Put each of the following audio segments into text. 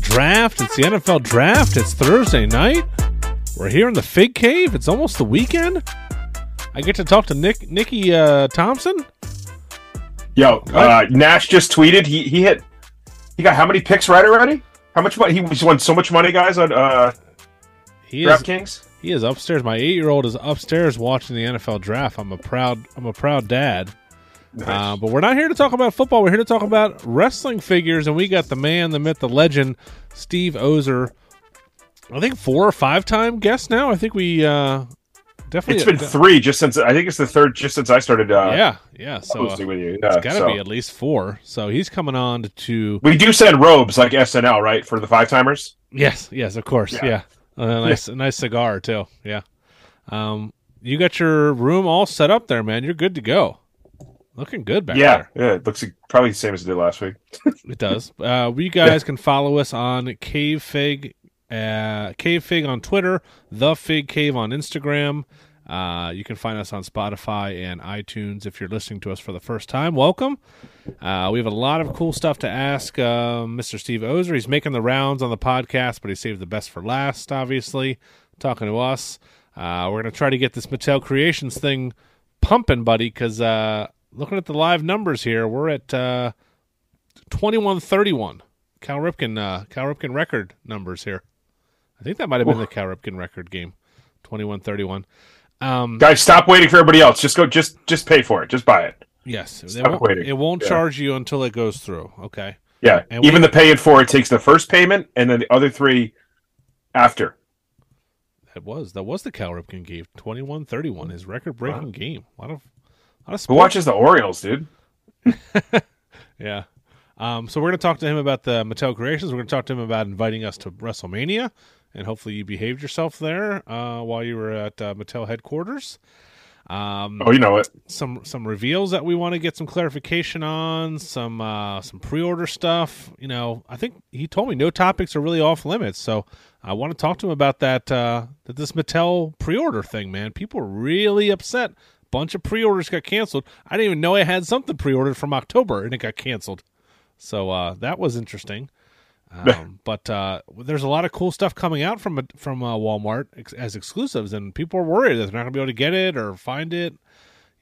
Draft. It's the NFL draft. It's Thursday night. We're here in the Fig Cave. It's almost the weekend. I get to talk to Nick Nicky uh, Thompson. Yo, uh, Nash just tweeted he he hit he got how many picks right already? How much money? He won so much money, guys, on uh, He is DraftKings. he is upstairs. My eight year old is upstairs watching the NFL draft. I'm a proud I'm a proud dad. Uh, but we're not here to talk about football. We're here to talk about wrestling figures, and we got the man, the myth, the legend, Steve Ozer. I think four or five time guest now. I think we uh, definitely. It's been three just since I think it's the third just since I started uh, yeah, yeah. So uh, with you. it's Yeah, got to so. be at least four. So he's coming on to. We do send robes like SNL, right, for the five timers. Yes, yes, of course. Yeah, Yeah. A nice, a nice cigar too. Yeah. Um, you got your room all set up there, man. You're good to go. Looking good back Yeah, there. yeah, it looks probably the same as it did last week. It does. Uh, you guys can follow us on Cave Fig, uh, Cave Fig on Twitter, The Fig Cave on Instagram. Uh, you can find us on Spotify and iTunes if you're listening to us for the first time. Welcome. Uh, we have a lot of cool stuff to ask uh, Mr. Steve Ozer. He's making the rounds on the podcast, but he saved the best for last, obviously, talking to us. Uh, we're going to try to get this Mattel Creations thing pumping, buddy, because uh, looking at the live numbers here, we're at. Uh, 21-31. Cal Ripken, uh, Cal Ripken record numbers here. I think that might have been the Cal Ripken record game. 21-31. Um, Guys, stop waiting for everybody else. Just go. Just just pay for it. Just buy it. yes, won't, waiting. it won't Yeah. charge you until it goes through. Okay. Yeah, And we- even the pay it for it takes the first payment and then the other three after. That was that was the Cal Ripken game. 21-31, his record breaking game. Lot of a lot of Who watches the Orioles, dude? Yeah. Um, so we're going to talk to him about the Mattel Creations. We're going to talk to him about inviting us to WrestleMania, and hopefully you behaved yourself there uh, while you were at uh, Mattel headquarters. Um, Oh, you know it. some some reveals that we want to get some clarification on, some uh, some pre-order stuff. You know, I think he told me no topics are really off limits, so I want to talk to him about that. Uh, that this Mattel pre-order thing, man, people are really upset. Bunch of pre-orders got canceled. I didn't even know I had something pre-ordered from October, and it got canceled. So uh, that was interesting. Um, but uh, there's a lot of cool stuff coming out from from uh, Walmart ex- as exclusives, and people are worried that they're not going to be able to get it or find it.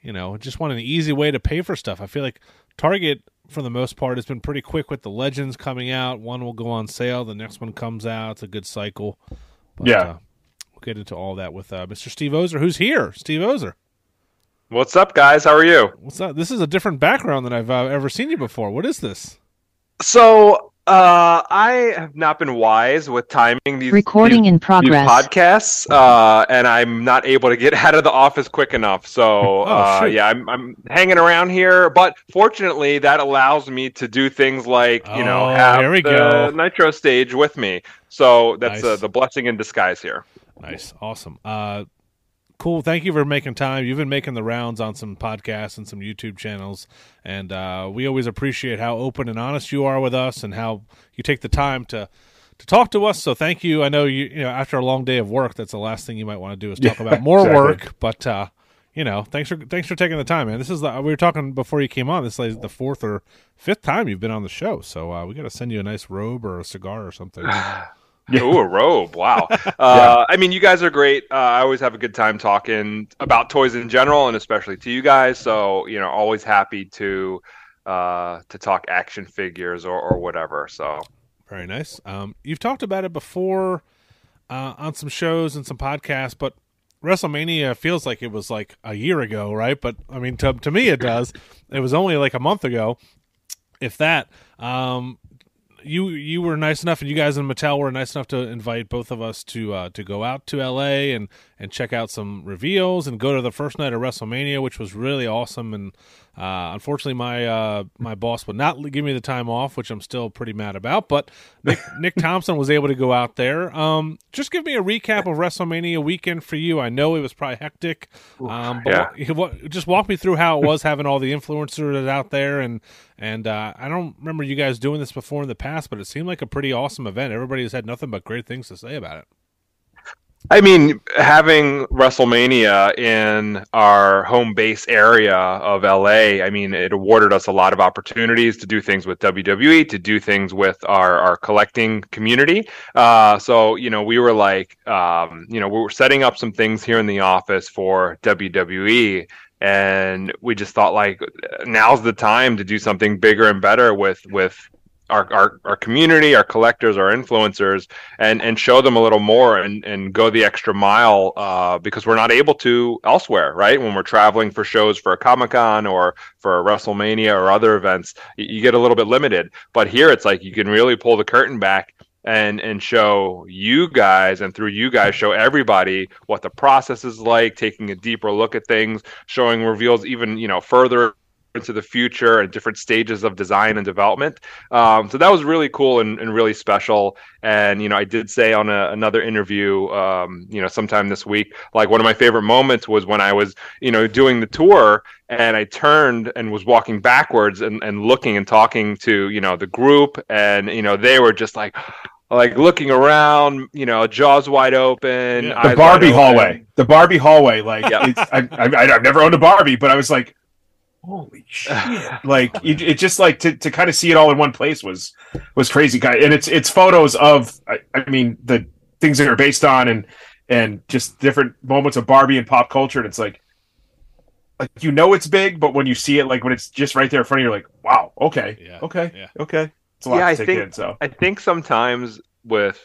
You know, just want an easy way to pay for stuff. I feel like Target, for the most part, has been pretty quick with the legends coming out. One will go on sale, the next one comes out. It's a good cycle. But, Yeah. uh, we'll get into all that with uh, Mr. Steve Ozer, who's here. Steve Ozer, What's up, guys? How are you? what's up? This is a different background than I've uh, ever seen you before. What is this? So, uh, I have not been wise with timing these Recording these, in these progress. podcasts, uh, and I'm not able to get out of the office quick enough. So, uh, yeah, I'm, I'm hanging around here. But fortunately, that allows me to do things like you know Oh, have we the go. Nitro stage with me. So that's uh, Nice. the blessing in disguise here. Nice, awesome, uh, cool. Thank you for making time. You've been making the rounds on some podcasts and some YouTube channels, and uh, we always appreciate how open and honest you are with us, and how you take the time to to talk to us. So thank you. I know you, you know, after a long day of work, that's the last thing you might want to do is talk Yeah, about more exactly. work. But uh, you know, thanks for thanks for taking the time, man. This is the, we were talking before you came on. This is the fourth or fifth time you've been on the show, so uh, we got to send you a nice robe or a cigar or something. Yeah. Ooh, a robe. Wow. Uh, I mean, you guys are great. Uh, I always have a good time talking about toys in general and especially to you guys. So, you know, always happy to uh, to talk action figures or, or whatever. So, Very nice. Um, you've talked about it before uh, on some shows and some podcasts, but WrestleMania feels like it was like a year ago, right? But I mean, to to me, it does. it was only like a month ago, if that. Um, you you were nice enough, and you guys in Mattel were nice enough to invite both of us to uh, to go out to L.A. and and check out some reveals and go to the first night of WrestleMania, which was really awesome. And uh, unfortunately, my uh, my boss would not give me the time off, which I'm still pretty mad about. But Nick, Nick Thompson was able to go out there. Um, just give me a recap of WrestleMania weekend for you. I know it was probably hectic. Um, but yeah. wa- just walk me through how it was having all the influencers out there and and uh, I don't remember you guys doing this before in the past, but it seemed like a pretty awesome event. Everybody has had nothing but great things to say about it. I mean, having WrestleMania in our home base area of LA, I mean, it awarded us a lot of opportunities to do things with WWE, to do things with our, our collecting community. Uh, so, you know, we were like, um, you know, we were setting up some things here in the office for WWE and we just thought like now's the time to do something bigger and better with with our, our, our community, our collectors, our influencers, and and show them a little more and and go the extra mile uh, because we're not able to elsewhere, right? When we're traveling for shows for a Comic Con or for a WrestleMania or other events, you get a little bit limited. But here, it's like you can really pull the curtain back and and show you guys and through you guys show everybody what the process is like taking a deeper look at things showing reveals even you know further into the future and different stages of design and development. Um, so that was really cool and, and, really special. And you know, I did say on a, another interview, um, you know, sometime this week, like one of my favorite moments was when I was, you know, doing the tour and I turned and was walking backwards and, and looking and talking to you know the group, and you know they were just like like looking around, you know, jaws wide open. Yeah. The Barbie hallway, the Barbie hallway. Like, yeah. I, I, have never owned a Barbie, but I was like, holy shit like it, it, just like to, to kind of see it all in one place was was crazy guy and it's it's photos of I, I, mean the things that are based on and and just different moments of barbie and pop culture and it's like like you know it's big but when you see it like when it's just right there in front of you you're like wow okay yeah. okay yeah. okay it's a lot yeah, to take think, in so i think sometimes with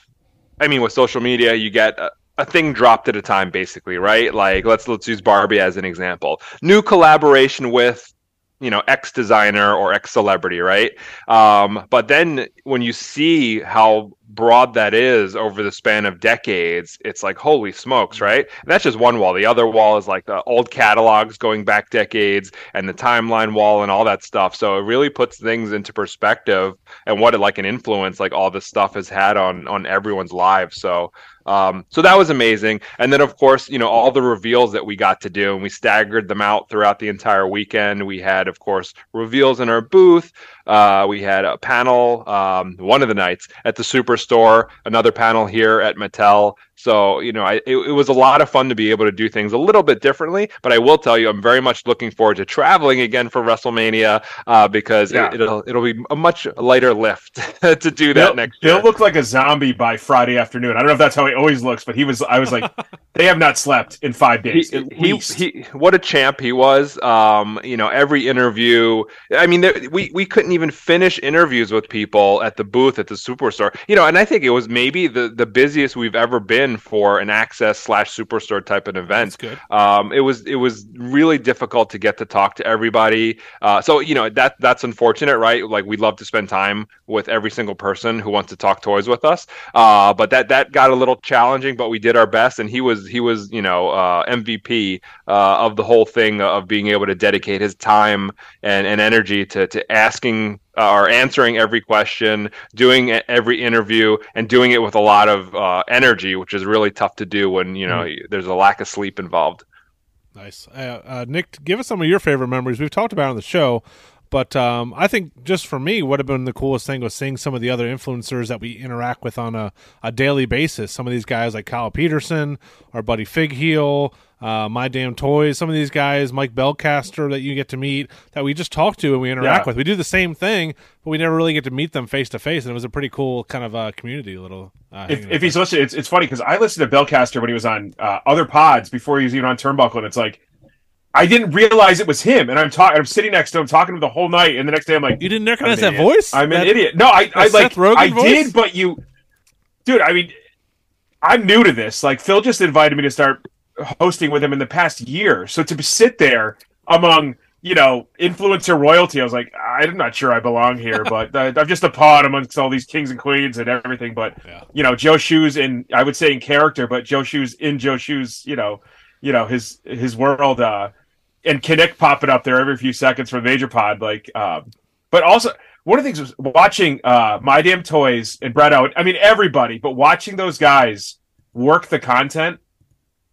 i mean with social media you get a thing dropped at a time basically right? Like let's let's use barbie as an example. New collaboration with you know x designer or x celebrity right? Um, but then when you see how broad that is over the span of decades it's like holy smokes right? And that's just one wall. The other wall is like the old catalogs going back decades and the timeline wall and all that stuff. So it really puts things into perspective and what it, like an influence like all this stuff has had on on everyone's lives. So um, so that was amazing. And then, of course, you know, all the reveals that we got to do, and we staggered them out throughout the entire weekend. We had, of course, reveals in our booth. Uh, we had a panel um, one of the nights at the Superstore, another panel here at Mattel. So, you know, I, it, it, was a lot of fun to be able to do things a little bit differently. But I will tell you, I'm very much looking forward to traveling again for WrestleMania uh, because yeah. it, will it'll be a much lighter lift to do that Bill, next year. Bill looked like a zombie by Friday afternoon. I don't know if that's how he always looks, but he was. I was like, they have not slept in five days. He, he, he, what a champ he was. Um, you know, every interview. I mean, there, we we couldn't even finish interviews with people at the booth at the superstore. You know, and I think it was maybe the the busiest we've ever been for an access slash superstore type of event. Um, it was it was really difficult to get to talk to everybody. Uh, so you know that that's unfortunate, right? Like we'd love to spend time with every single person who wants to talk toys with us. Uh, but that that got a little challenging, but we did our best, and he was he was you know uh, MVP uh, of the whole thing of being able to dedicate his time and, and energy to to asking or answering every question, doing every interview, and doing it with a lot of uh, energy, which is really tough to do when you know mm. there's a lack of sleep involved. Nice, uh, uh, Nick. Give us some of your favorite memories. We've talked about on the show, but um, I think just for me, what have been the coolest thing was seeing some of the other influencers that we interact with on a, a daily basis. Some of these guys like Kyle Peterson, our buddy Fig Heel, uh, My Damn Toys, some of these guys, Mike Belcaster that you get to meet that we just talk to and we interact yeah. with. We do the same thing, but we never really get to meet them face to face. And it was a pretty cool kind of uh, community little. Uh, if, if he's listening, it's, it's funny because I listened to Belcaster when he was on uh, other pods before he was even on Turnbuckle, and it's like I didn't realize it was him, and I'm talking. I'm sitting next to him, talking to him the whole night, and the next day I'm like, "You didn't recognize that voice? I'm that, an idiot." No, I, I like, I voice? did, but you, dude. I mean, I'm new to this. Like Phil just invited me to start hosting with him in the past year, so to sit there among you know influencer royalty, I was like, I'm not sure I belong here, but uh, I'm just a pawn amongst all these kings and queens and everything. But yeah. you know, Joe Shoes in I would say in character, but Joe Shoes in Joe Shoes, you know, you know his his world. uh and Kinnick popping up there every few seconds for Major Pod. Like, um, but also one of the things was watching uh, My Damn Toys and Brett out. I mean, everybody, but watching those guys work the content,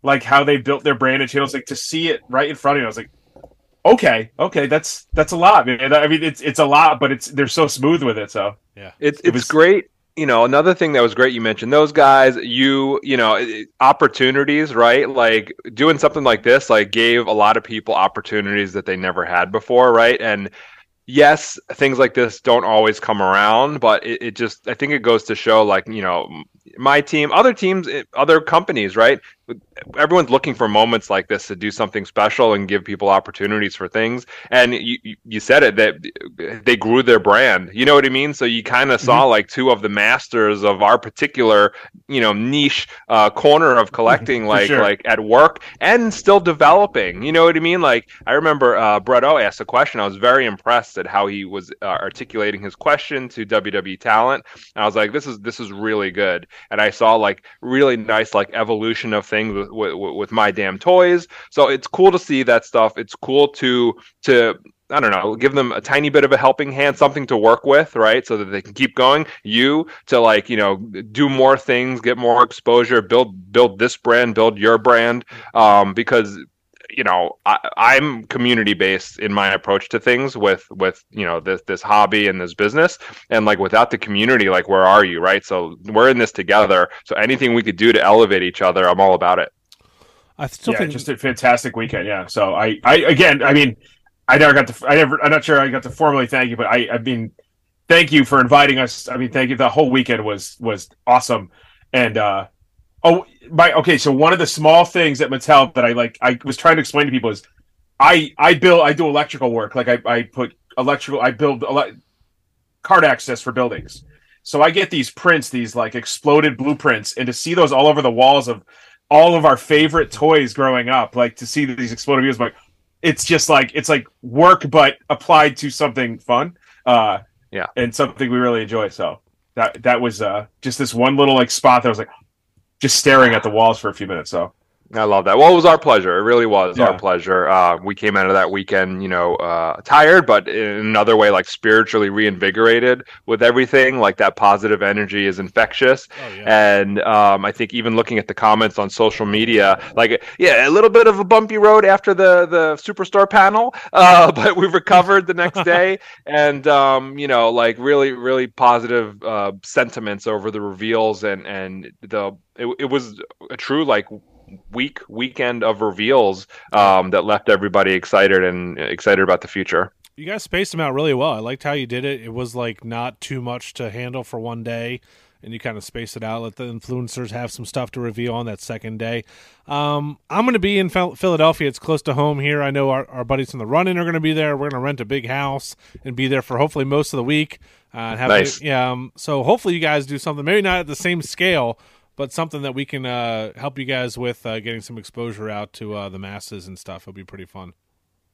like how they built their brand and channels, like to see it right in front of you, I was like, okay, okay, that's that's a lot, man. I mean, it's it's a lot, but it's they're so smooth with it. So yeah, it's it's it was, great you know, another thing that was great, you mentioned those guys, you, you know, opportunities, right? Like doing something like this, like gave a lot of people opportunities that they never had before, right? And yes, things like this don't always come around, but it, it just, I think it goes to show, like, you know, my team, other teams, eh, other companies, right? everyone's looking for moments like this to do something special and give people opportunities for things. And you you said it that they grew their brand. You know what I mean? So you kind of mm-hmm. saw like two of the masters of our particular you know niche uh, corner of collecting, like sure. like at work and still developing. You know what I mean? Like I remember uh, Brett O asked a question. I was very impressed at how he was uh, articulating his question to WWE talent. And I was like, this is this is really good. And I saw like really nice like evolution of things with, with, with my damn toys. So it's cool to see that stuff. It's cool to to I don't know, give them a tiny bit of a helping hand, something to work with, right? So that they can keep going. You to like, you know, do more things, get more exposure, build build this brand, build your brand. Um, because you know I, am community based in my approach to things with with you know this this hobby and this business. And like without the community like where are you right? So we're in this together. So anything we could do to elevate each other i'm all about it. I still yeah, think just a fantastic weekend. Yeah. So i i again i mean i never got to i never i'm not sure i got to formally thank you but i i mean thank you for inviting us. I mean thank you. The whole weekend was was awesome. And uh Oh, my okay. So one of the small things at Mattel that I like, I was trying to explain to people is, I I build, I do electrical work. Like I I put electrical, I build ele- card access for buildings. So I get these prints, these like exploded blueprints, and to see those all over the walls of all of our favorite toys growing up, like to see these exploded views, like it's just like it's like work but applied to something fun. Uh, yeah, and something we really enjoy. So that that was uh just this one little like spot that was like just staring at the walls for a few minutes. So I love that. Well, it was our pleasure. It really was yeah. our pleasure. Uh, we came out of that weekend, you know, uh, tired, but in another way, like spiritually reinvigorated with everything. Like that positive energy is infectious. Oh, yeah. And um, I think even looking at the comments on social media, like, yeah, a little bit of a bumpy road after the the superstore panel, uh, but we recovered the next day. and um, you know, like really, really positive uh, sentiments over the reveals and and the it, it was a true like week weekend of reveals um, that left everybody excited and excited about the future. You guys spaced them out really well. I liked how you did it. It was like not too much to handle for one day, and you kind of space it out. Let the influencers have some stuff to reveal on that second day. Um, I'm going to be in Philadelphia. It's close to home here. I know our, our buddies from the Run In are going to be there. We're going to rent a big house and be there for hopefully most of the week. Uh, nice. yeah. Um, so hopefully you guys do something. Maybe not at the same scale but something that we can uh, help you guys with uh, getting some exposure out to uh, the masses and stuff. It'll be pretty fun.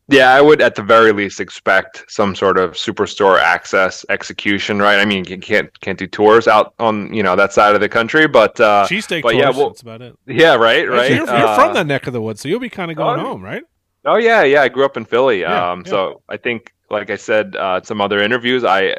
Yeah, I would at the very least expect some sort of superstore access execution, right? I mean, you can't can't do tours out on you know that side of the country, but uh, cheesesteak but tours. Yeah, well, that's about it. Yeah, right, right. You're, you're from uh, that neck of the woods, so you'll be kind of going oh, home, right? Oh yeah, yeah. I grew up in Philly, yeah, um, yeah. so I think, like I said, uh, some other interviews, I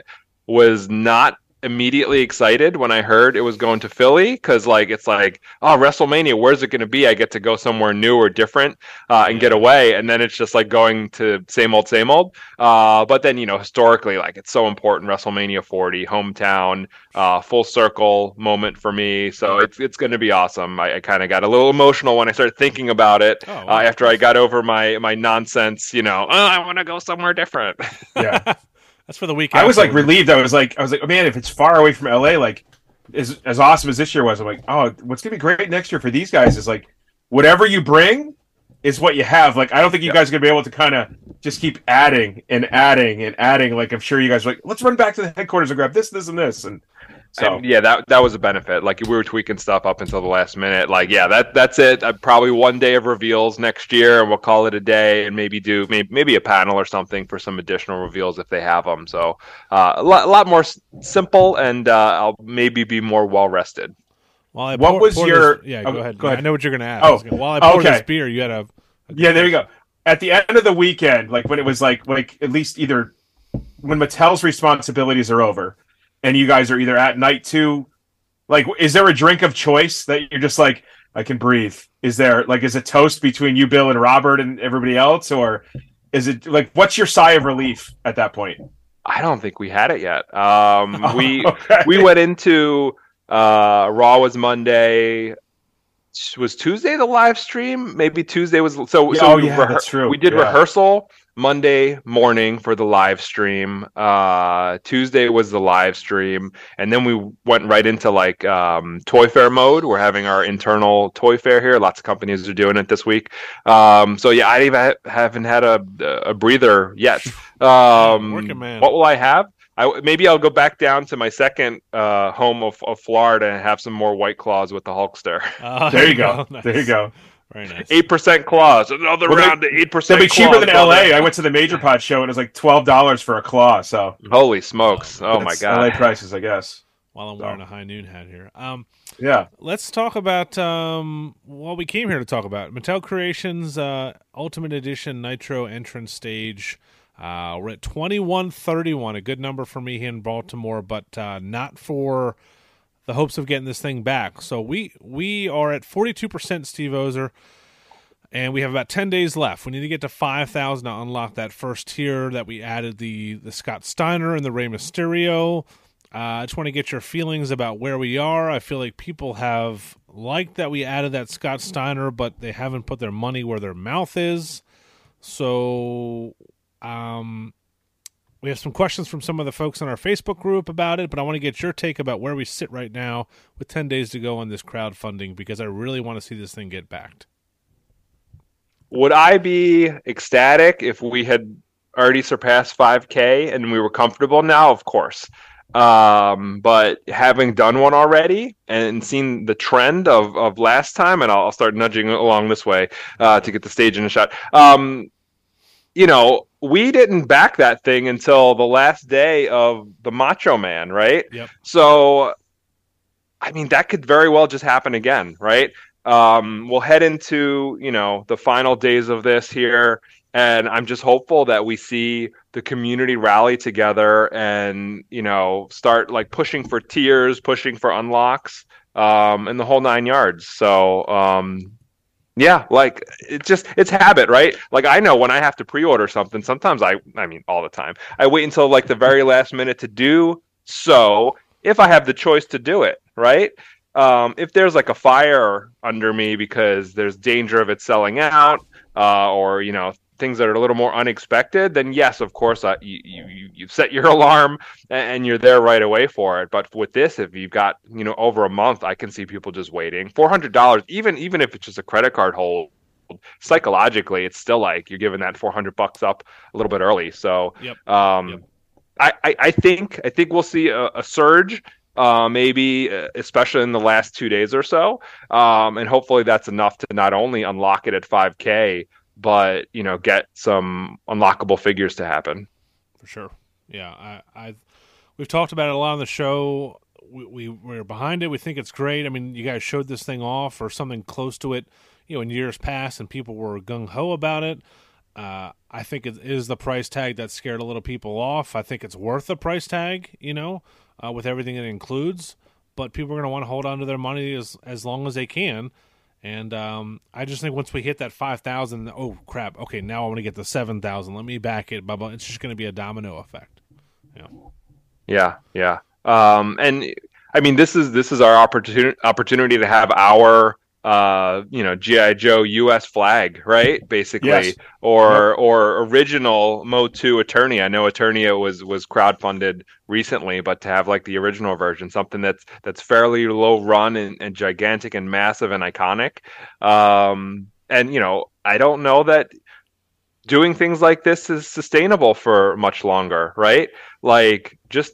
was not immediately excited when I heard it was going to Philly because like it's like oh WrestleMania where's it going to be? I get to go somewhere new or different uh, and get away. And then it's just like going to same old same old. Uh, but then you know historically like it's so important WrestleMania 40 hometown uh, full circle moment for me. So it's it's going to be awesome. I, I kind of got a little emotional when I started thinking about it oh, wow. Uh, after I got over my my nonsense you know oh, I want to go somewhere different. Yeah That's for the weekend. I was like relieved. I was like, I was like, oh man, if it's far away from LA, like as as awesome as this year was, I'm like, oh, what's gonna be great next year for these guys is like whatever you bring is what you have. Like, I don't think you guys are gonna be able to kind of just keep adding and adding and adding. Like, I'm sure you guys are like, let's run back to the headquarters and grab this, this, and this, and so and yeah, that that was a benefit. Like we were tweaking stuff up until the last minute. Like yeah, that that's it. Uh, probably one day of reveals next year, and we'll call it a day, and maybe do maybe, maybe a panel or something for some additional reveals if they have them. So uh, a, lot, a lot more s- simple, and uh, I'll maybe be more well rested. While I what pour, was pour your? This, yeah, go, oh, ahead. go ahead. I know what you're going to ask. Oh, gonna, while I pour okay. this beer, you had a. a yeah, there you go. At the end of the weekend, like when it was like like at least either when Mattel's responsibilities are over and you guys are either at night too. like is there a drink of choice that you're just like i can breathe is there like is it toast between you bill and robert and everybody else or is it like what's your sigh of relief at that point I don't think we had it yet. Um, we okay. we went into uh, Raw was Monday. Was Tuesday the live stream? Maybe Tuesday was so. Yeah, so oh, yeah, that's true. We did yeah. rehearsal Monday morning for the live stream. Uh, Tuesday was the live stream, and then we went right into like um, toy fair mode. We're having our internal toy fair here. Lots of companies are doing it this week. Um, so yeah, I even haven't had a, a breather yet. Um, what will I have? I, maybe I'll go back down to my second uh, home of, of Florida and have some more White Claws with the Hulkster. Uh, there you go. Nice. There you go. Very nice. Eight percent claws. Another well, round to eight percent. They'll be cheaper than L.A. I went to the Major Pod show and it was like twelve dollars for a claw. So holy smokes! Oh my god. L.A. prices, I guess. While I'm so. wearing a high noon hat here. Um, yeah. Let's talk about um, what we came here to talk about. Mattel Creations uh, Ultimate Edition Nitro Entrance Stage. Uh, we're at twenty one thirty one, a good number for me here in Baltimore, but uh, not for the hopes of getting this thing back. So we we are at 42% Steve Ozer, and we have about 10 days left. We need to get to 5,000 to unlock that first tier that we added the the Scott Steiner and the Rey Mysterio. Uh, I just want to get your feelings about where we are. I feel like people have liked that we added that Scott Steiner, but they haven't put their money where their mouth is. So, um, we have some questions from some of the folks in our Facebook group about it, but I want to get your take about where we sit right now with 10 days to go on this crowdfunding because I really want to see this thing get backed. Would I be ecstatic if we had already surpassed 5K and we were comfortable now? Of course. Um, but having done one already and seen the trend of, of last time, and I'll, start nudging along this way uh, to get the stage in a shot. Um, you know, we didn't back that thing until the last day of the Macho Man, right? Yep. So, I mean, that could very well just happen again, right? Um, we'll head into you know the final days of this here, and I'm just hopeful that we see the community rally together and you know start like pushing for tiers, pushing for unlocks, um, and the whole nine yards. So um, yeah, like it's just it's habit, right? Like I know when I have to pre-order something, sometimes I I mean all the time. I wait until like the very last minute to do so if I have the choice to do it, right? Um, if there's like a fire under me because there's danger of it selling out, uh, or you know things that are a little more unexpected, then yes, of course, uh, you, you you set your alarm and you're there right away for it. But with this, if you've got you know over a month, I can see people just waiting. Four hundred dollars, even even if it's just a credit card hold, psychologically, it's still like you're giving that four hundred bucks up a little bit early. So, yep. Um, yep. I, I, I think I think we'll see a, a surge. Uh, maybe uh, especially in the last two days or so, um, and hopefully that's enough to not only unlock it at 5K, but you know get some unlockable figures to happen. For sure, yeah. I, I we've talked about it a lot on the show. We, we we're behind it. We think it's great. I mean, you guys showed this thing off or something close to it, you know, in years past, and people were gung ho about it. Uh, I think it is the price tag that scared a little people off. I think it's worth the price tag, you know, uh, with everything it includes. But people are going to want to hold on to their money as as long as they can. And um, I just think once we hit that five thousand, oh crap! Okay, now I want to get the seven thousand. Let me back it. Blah blah. It's just going to be a domino effect. Yeah. Yeah. Yeah. Um, and I mean, this is this is our opportunity opportunity to have our uh, you know, GI Joe U.S. flag, right? Basically, yes. or yep. or original Motu Eternia. I know Eternia was was crowdfunded recently, but to have like the original version, something that's that's fairly low run and, and gigantic and massive and iconic. Um, and you know, I don't know that doing things like this is sustainable for much longer, right? Like just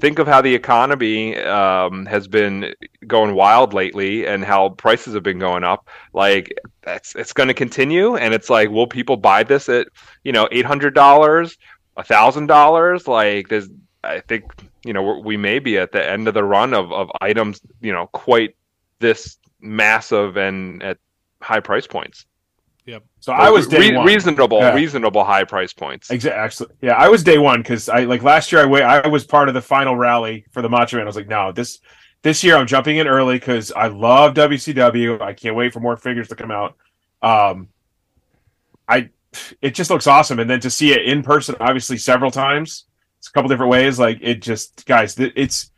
think of how the economy um, has been going wild lately and how prices have been going up. Like that's it's going to continue and it's like will people buy this at you know $800 $1000 like there's i think you know we may be at the end of the run of, of items you know quite this massive and at high price points Yep. So I was day Re- one. reasonable, yeah. reasonable high price points. Exactly. Yeah, I was day one because I like last year. I I was part of the final rally for the Macho Man. I was like, no, this this year I'm jumping in early because I love WCW. I can't wait for more figures to come out. Um, I it just looks awesome, and then to see it in person, obviously several times. It's a couple different ways. Like it just, guys, it's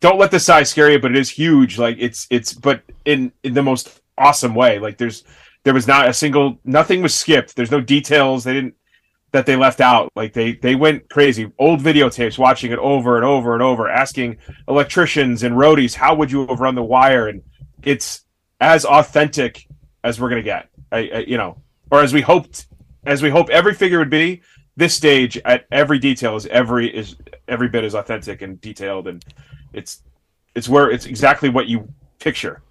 don't let the size scare you, but it is huge. Like it's it's, but in in the most awesome way. Like there's there was not a single nothing was skipped. There's no details. They didn't that they left out. Like they they went crazy. Old videotapes, watching it over and over and over, asking electricians and roadies, how would you have run the wire? And it's as authentic as we're gonna get. I, I, you know, or as we hoped, as we hope every figure would be. This stage at every detail is every is every bit as authentic and detailed, and it's it's where it's exactly what you picture.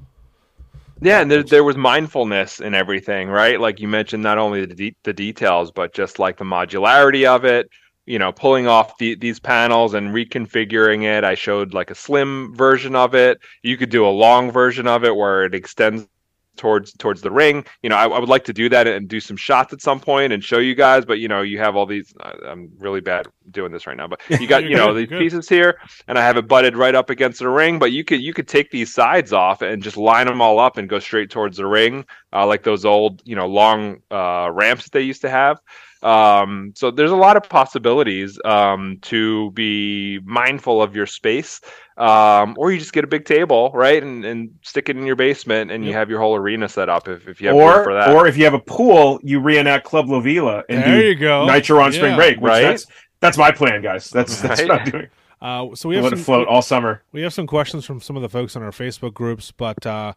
Yeah, and there, there was mindfulness in everything, right? Like you mentioned, not only the de- the details, but just like the modularity of it. You know, pulling off the, these panels and reconfiguring it. I showed like a slim version of it. You could do a long version of it where it extends towards towards the ring. You know, I, I, would like to do that and do some shots at some point and show you guys. But you know, you have all these. I'm really bad doing this right now, but you got you know these pieces here, and I have it butted right up against the ring. But you could you could take these sides off and just line them all up and go straight towards the ring, uh, like those old you know long uh, ramps that they used to have. Um, so there's a lot of possibilities um, to be mindful of your space um, or you just get a big table, right, and, and stick it in your basement, and yep. you have your whole arena set up. If, if you have or for that, or if you have a pool, you reenact Club La Vela and there do you go. Nitro on yeah. spring break. right, that's that's my plan, guys. That's that's right? what I'm doing. Uh, so we have let some, it float all summer. We have some questions from some of the folks on our Facebook groups, but uh,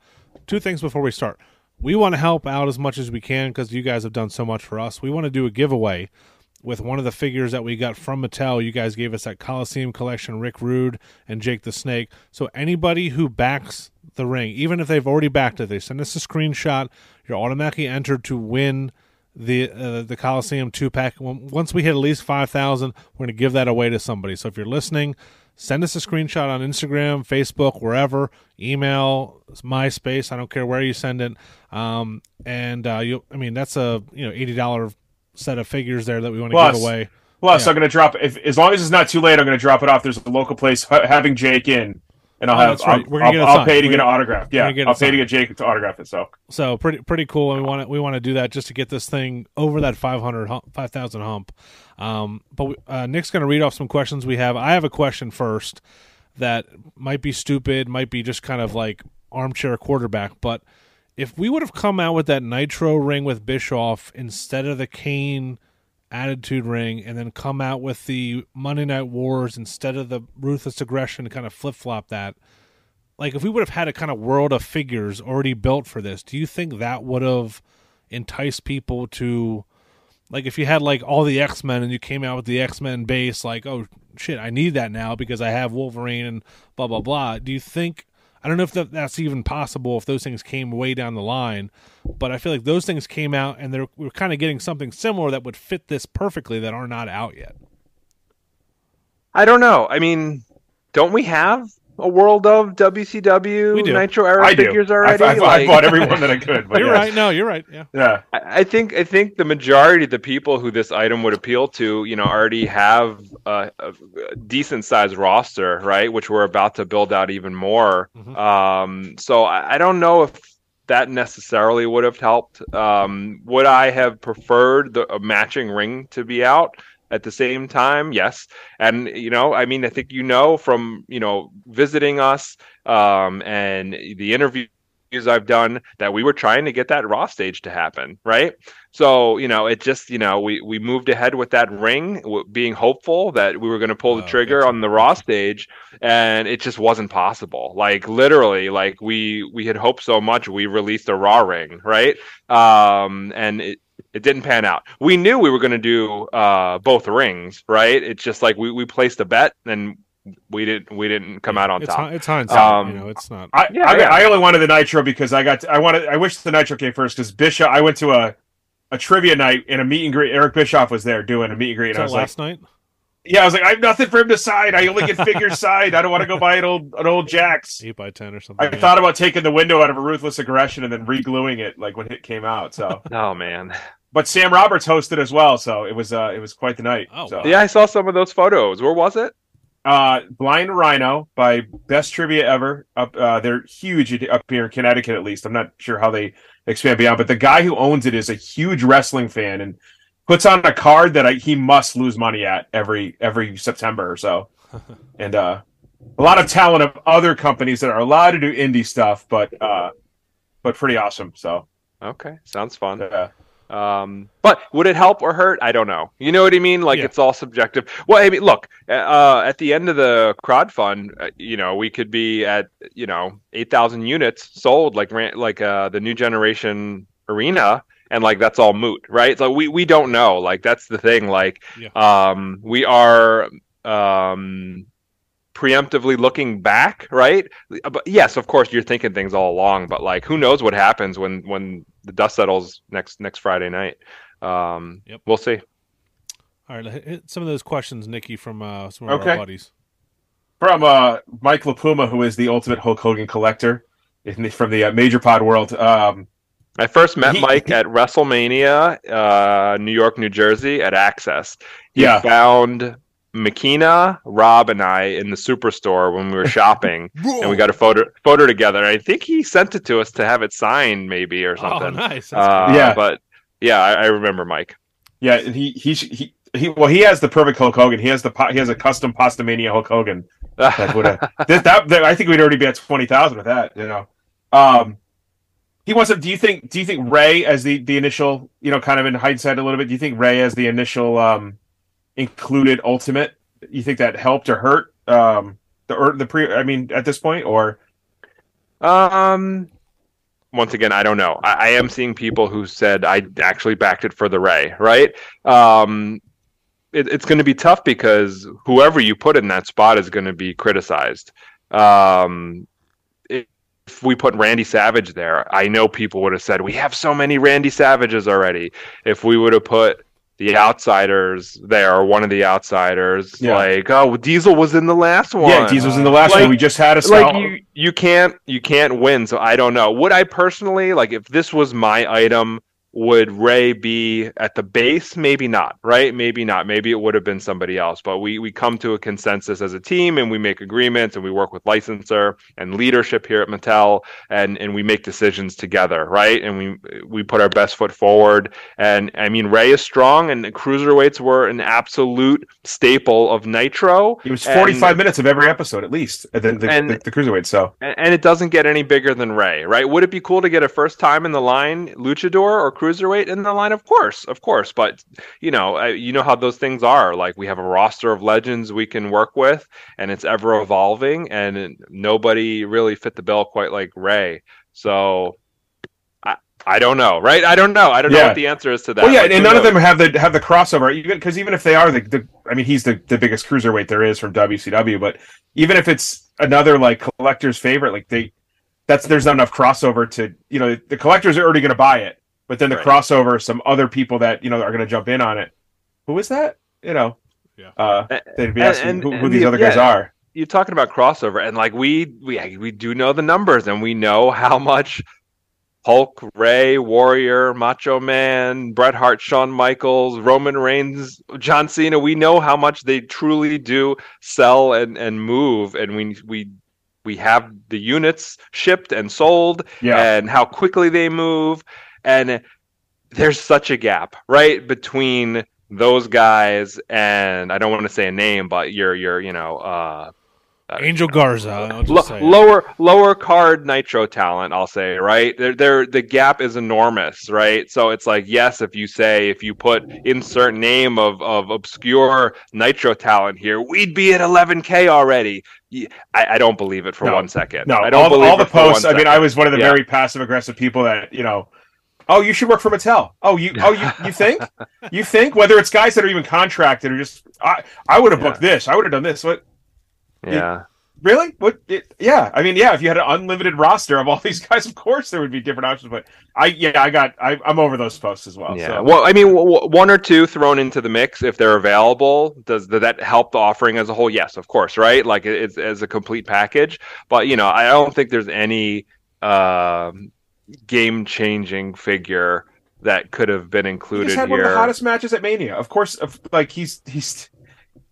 two things before we start. We want to help out as much as we can because you guys have done so much for us. We want to do a giveaway with one of the figures that we got from Mattel. You guys gave us that Coliseum collection, Rick Rude and Jake the Snake. So anybody who backs the ring, even if they've already backed it, they send us a screenshot. You're automatically entered to win the uh, the Coliseum two pack. Once we hit at least five thousand, we're going to give that away to somebody. So if you're listening, send us a screenshot on Instagram, Facebook, wherever, email, MySpace. I don't care where you send it. Um, and uh, you, I mean, that's a you know eighty dollar set of figures there that we want to give away. Plus, yeah. I'm going to drop if as long as it's not too late. I'm going to drop it off. There's a local place having Jake in, and I'll oh, have right. I'll, I'll, I'll pay to get an autograph. Yeah, I'll pay to get Jake to autograph it. So so pretty pretty cool. And we want to we want to do that just to get this thing over that 500 5000 hump. Um, but we, uh, Nick's going to read off some questions we have. I have a question first that might be stupid, might be just kind of like armchair quarterback, but if we would have come out with that Nitro ring with Bischoff instead of the Kane Attitude ring, and then come out with the Monday Night Wars instead of the Ruthless Aggression, kind of flip flop that. Like, if we would have had a kind of world of figures already built for this, do you think that would have enticed people to, like, if you had like all the X Men and you came out with the X Men base, like, oh shit, I need that now because I have Wolverine and blah blah blah. Do you think I don't know if that, that's even possible if those things came way down the line, but I feel like those things came out and they're we're kind of getting something similar that would fit this perfectly that are not out yet. I don't know. I mean, don't we have a world of WCW Nitro era figures already. I've, I've, like... I bought every one that I could. you're yes. right. No, you're right. Yeah. Yeah. I, I, think I think the majority of the people who this item would appeal to, you know, already have a, a decent sized roster, right? Which we're about to build out even more. Mm-hmm. Um, so I, I don't know if that necessarily would have helped. Um, would I have preferred the a matching ring to be out? At the same time yes and you know i mean i think you know from you know visiting us um, and the interviews I've done that we were trying to get that Raw stage to happen, right? So you know, it just you know we we moved ahead with that ring, being hopeful that we were going to pull the oh, trigger on the Raw stage, and it just wasn't possible. Like literally, like we we had hoped so much, we released a Raw ring, right? Um, and it, it didn't pan out. We knew we were going to do uh, both rings, right? It's just like we, we placed a bet and we didn't we didn't come out on it's, top. It's hindsight, um, you know. It's not. I, yeah, I, yeah. I, only wanted the nitro because I got to, I wanted I wish the nitro came first because Bischoff. I went to a a trivia night and a meet and greet. Eric Bischoff was there doing a meet and greet. And I was last like, night. Yeah, I was like, I have nothing for him to sign. I only get figure signed. I don't want to go buy an old an old Jakks. Eight by ten or something. I yeah. thought about taking the window out of a ruthless aggression and then re-gluing it like when it came out. So. oh man but Sam Roberts hosted as well, so it was uh, it was quite the night. Oh, so. yeah, I saw some of those photos. Where was it? Uh, Blind Rhino by Best Trivia Ever. Up, uh, they're huge up here in Connecticut, at least. I'm not sure how they expand beyond, but the guy who owns it is a huge wrestling fan and puts on a card that I, he must lose money at every every September or so, and uh, a lot of talent of other companies that are allowed to do indie stuff, but uh, but pretty awesome. So okay, sounds fun. Yeah. Um, but would it help or hurt? I don't know. You know what I mean? Like yeah. it's all subjective. Well, I mean, look, uh, at the end of the crowd fund, uh, you know, we could be at you know eight thousand units sold, like like uh, the new generation arena, and like that's all moot, right? So we we don't know. Like that's the thing. Like, yeah. um, we are um preemptively looking back, right? But yes, of course, you're thinking things all along, but like, who knows what happens when when the dust settles next next Friday night? Um, yep. we'll see. All right, hit some of those questions, Nikki, from uh, some of okay. our buddies. From uh, Mike LaPuma, who is the ultimate Hulk Hogan collector from the uh, Major Pod world. Um, I first met he, Mike he, at WrestleMania, uh, New York, New Jersey, at Access. He yeah. found Makina, Rob, and I in the superstore when we were shopping, and we got a photo photo together. I think he sent it to us to have it signed, maybe or oh, something. Oh, nice. Uh, yeah, but yeah, I, I, remember Mike. Yeah, and he he he. He, well, he has the perfect Hulk Hogan. He has the he has a custom Pastamania Hulk Hogan. That would that, that, that I think we'd already be at twenty thousand with that. You know, um, he wants to. Do you think? Do you think Rey as the the initial? You know, kind of in hindsight a little bit. Do you think Rey as the initial um, included Ultimate, you think that helped or hurt um, the or the pre? I mean, at this point, or um, once again, I don't know. I, I, am seeing people who said I actually backed it for the Rey, right? Um, it, it's going to be tough because whoever you put in that spot is going to be criticized. Um, if we put Randy Savage there, I know people would have said we have so many Randy Savages already. If we would have put the outsiders there one of the outsiders. Yeah. like oh diesel was in the last one yeah diesel was in the last like, one. We just had a like you, you can't you can't win so i don't know. Would i personally like if this was my item would Rey be at the base? Maybe not, right? Maybe not. Maybe it would have been somebody else. But we we come to a consensus as a team and we make agreements and we work with licensor and leadership here at Mattel and and we make decisions together, right? And we we put our best foot forward. And I mean Rey is strong and the cruiserweights were an absolute staple of Nitro. It was 45 and, minutes of every episode at least. Uh, the, the, and, the, the cruiserweight, so and, and it doesn't get any bigger than Rey, right? Would it be cool to get a first time in the line luchador or cruiserweight in the line? Of course, of course. But you know, you know how those things are. Like we have a roster of legends we can work with, and it's ever evolving. And nobody really fit the bill quite like Rey. So I, I don't know, right? I don't know. I don't yeah. know what the answer is to that. Well, yeah, like, and none knows? of them have the have the crossover. Even because even if they are the, the, I mean, he's the the biggest cruiserweight there is from WCW. But even if it's another like collector's favorite, like they, that's there's not enough crossover to you know the collectors are already going to buy it but then the right. crossover, some other people that you know are going to jump in on it. Who is that? You know, yeah. Uh, they'd be asking and, and, who, who these the, other guys yeah, are. You're talking about crossover, and like we we we do know the numbers, and we know how much Hulk, Rey, Warrior, Macho Man, Bret Hart, Shawn Michaels, Roman Reigns, John Cena. We know how much they truly do sell and and move, and we we we have the units shipped and sold, yeah. and how quickly they move and there's such a gap, right, between those guys and I don't want to say a name, but you're you're you know uh, Angel Garza, lower lower card Nitro talent, I'll say, right? There, there, the gap is enormous, right? So it's like, yes, if you say if you put insert name of of obscure Nitro talent here, we'd be at 11k already. I, I don't believe it for no, one second. No, I don't all, believe all the posts. I mean, I was one of the yeah. very passive aggressive people that you know Oh, you should work for Mattel. Oh, you oh you you think? you think whether it's guys that are even contracted or just I I would have booked yeah. this. I would have done this. What? Yeah. It, really? What? It, yeah. I mean, yeah. If you had an unlimited roster of all these guys, of course there would be different options. But I yeah, I got I, am over those posts as well. Yeah. So. Well, I mean, w- one or two thrown into the mix if they're available. Does, does that help the offering as a whole? Yes, of course. Right. Like it's as a complete package. But you know, I don't think there's any. Um, game changing figure that could have been included he had here. one of the hottest matches at Mania. Of course, of, like he's he's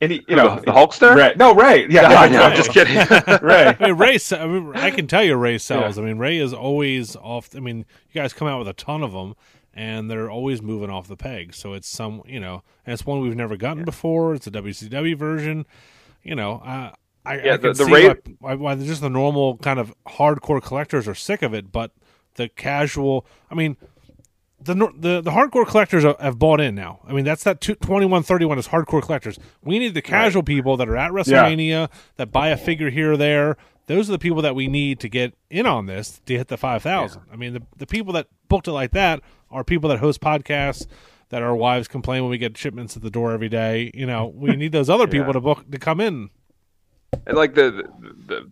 and he, you know the, the Hulkster. Rey, no, Rey. Yeah, no, no, I'm just kidding. Rey. I mean, Rey. I, mean, I can tell you, Rey sells. Yeah. I mean, Rey is always off. I mean, you guys come out with a ton of them, and they're always moving off the peg. So it's some, you know, and it's one we've never gotten yeah. before. It's a WCW version. You know, uh, I, yeah, I can the, the see rate... why, why, why just the normal kind of hardcore collectors are sick of it, but the casual, I mean, the the the hardcore collectors have bought in now. I mean, that's that twenty one thirty one is hardcore collectors. We need the casual right. people that are at WrestleMania yeah. that buy a figure here or there. Those are the people that we need to get in on this to hit the five thousand. Yeah. I mean, the the people that booked it like that are people that host podcasts that our wives complain when we get shipments at the door every day. You know, we need those other yeah. people to book to come in. And like the, the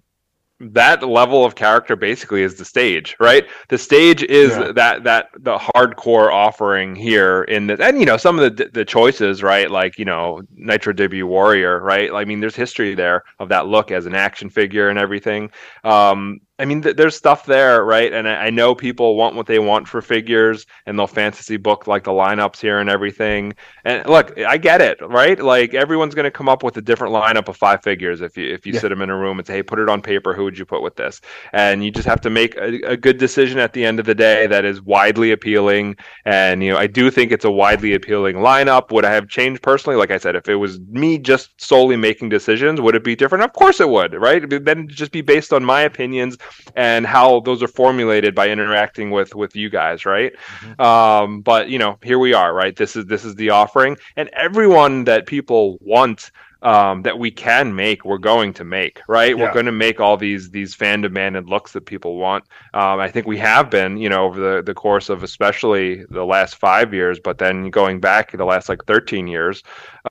that level of character basically is the stage, right? The stage is yeah. that that the hardcore offering here in this, and you know some of the the choices, right? Like you know Nitro W Warrior, right? I mean, there's history there of that look as an action figure and everything. Um, I mean, th- there's stuff there, right? And I-, I, know people want what they want for figures, and they'll fantasy book like the lineups here and everything. And look, I get it, right? Like everyone's going to come up with a different lineup of five figures if you if you yeah. sit them in a room and say, "Hey, put it on paper. Who would you put with this?" And you just have to make a, a good decision at the end of the day that is widely appealing. And you know, I do think it's a widely appealing lineup. Would I have changed personally? Like I said, if it was me just solely making decisions, would it be different? Of course it would, right? Then just be based on my opinions and how those are formulated by interacting with with you guys, right? Mm-hmm. Um, but you know, here we are, right? This is this is the offering, and everyone that people want um, that we can make, we're going to make, right? Yeah. We're going to make all these these fan demanded looks that people want. Um, I think we have been, you know, over the, the course of especially the last five years, but then going back to the last like 13 years.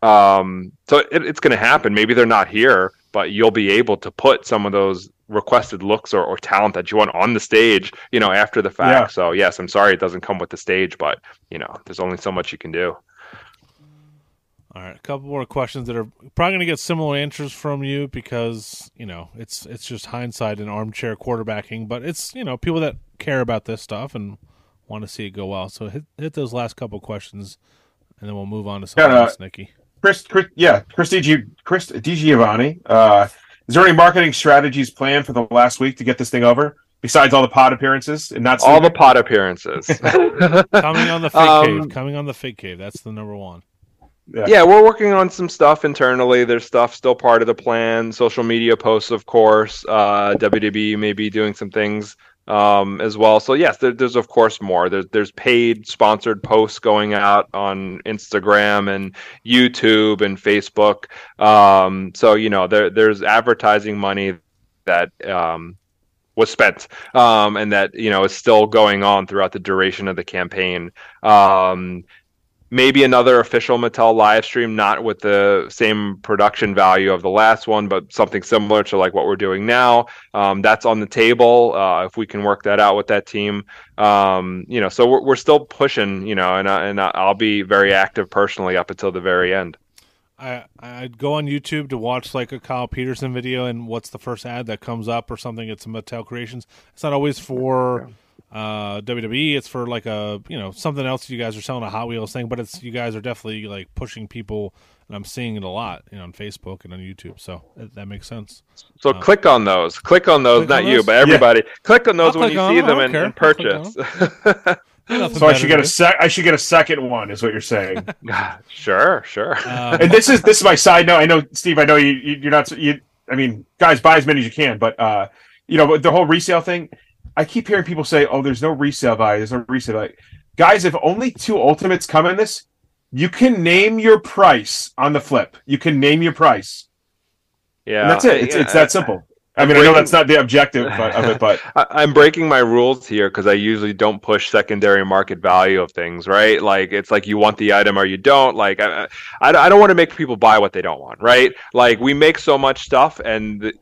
Um, so it, it's going to happen. Maybe they're not here, but you'll be able to put some of those requested looks or, or talent that you want on the stage, you know, after the fact. Yeah. So yes, I'm sorry it doesn't come with the stage, but you know, there's only so much you can do. All right, a couple more questions that are probably going to get similar answers from you because you know it's it's just hindsight and armchair quarterbacking, but it's you know people that care about this stuff and want to see it go well. So hit hit those last couple questions, and then we'll move on to something yeah, uh, else, Nikki. Chris, Chris, yeah, Chris DG, Chris DiGiovanni. Uh, is there any marketing strategies planned for the last week to get this thing over? Besides all the pod appearances and not all the pod appearances coming on the fake um, cave, coming on the Fig Cave. That's the number one. Yeah. yeah. we're working on some stuff internally. There's stuff still part of the plan. Social media posts, of course. Uh, WWE may be doing some things um, as well. So yes, there, there's of course more. There's there's paid sponsored posts going out on Instagram and YouTube and Facebook. Um, so you know there there's advertising money that um, was spent um, and that you know is still going on throughout the duration of the campaign. Um, maybe another official Mattel live stream, not with the same production value of the last one, but something similar to like what we're doing now. Um, that's on the table uh, if we can work that out with that team. Um, you know, so we're, we're still pushing, you know, and uh, and I'll be very active personally up until the very end. I I'd go on YouTube to watch like a Kyle Peterson video, and what's the first ad that comes up or something? It's a Mattel Creations. It's not always for. Yeah uh, WWE. It's for like a you know something else you guys are selling a Hot Wheels thing, but it's you guys are definitely like pushing people, and I'm seeing it a lot you know on Facebook and on YouTube. So it, that makes sense. So uh, click on those. Click on those, click not on you, those? but everybody. Yeah. Click on those I'll when you see them, them and, and, purchase. so I should get a sec. I should get a second one, is what you're saying. sure, sure. Um, and this is this is my side note. I know, Steve. I know you. You're not. You. I mean, guys, buy as many as you can, but uh, you know, the whole resale thing I keep hearing people say, "Oh, there's no resale value. There's no resale value." Guys, if only two ultimates come in this, you can name your price on the flip. You can name your price. Yeah, and that's it. It's, yeah, it's that simple. I mean, breaking, I know that's not the objective of it, but I'm breaking my rules here because I usually don't push secondary market value of things, right? Like it's like you want the item or you don't. Like I, I, I don't want to make people buy what they don't want, right? Like we make so much stuff, and the,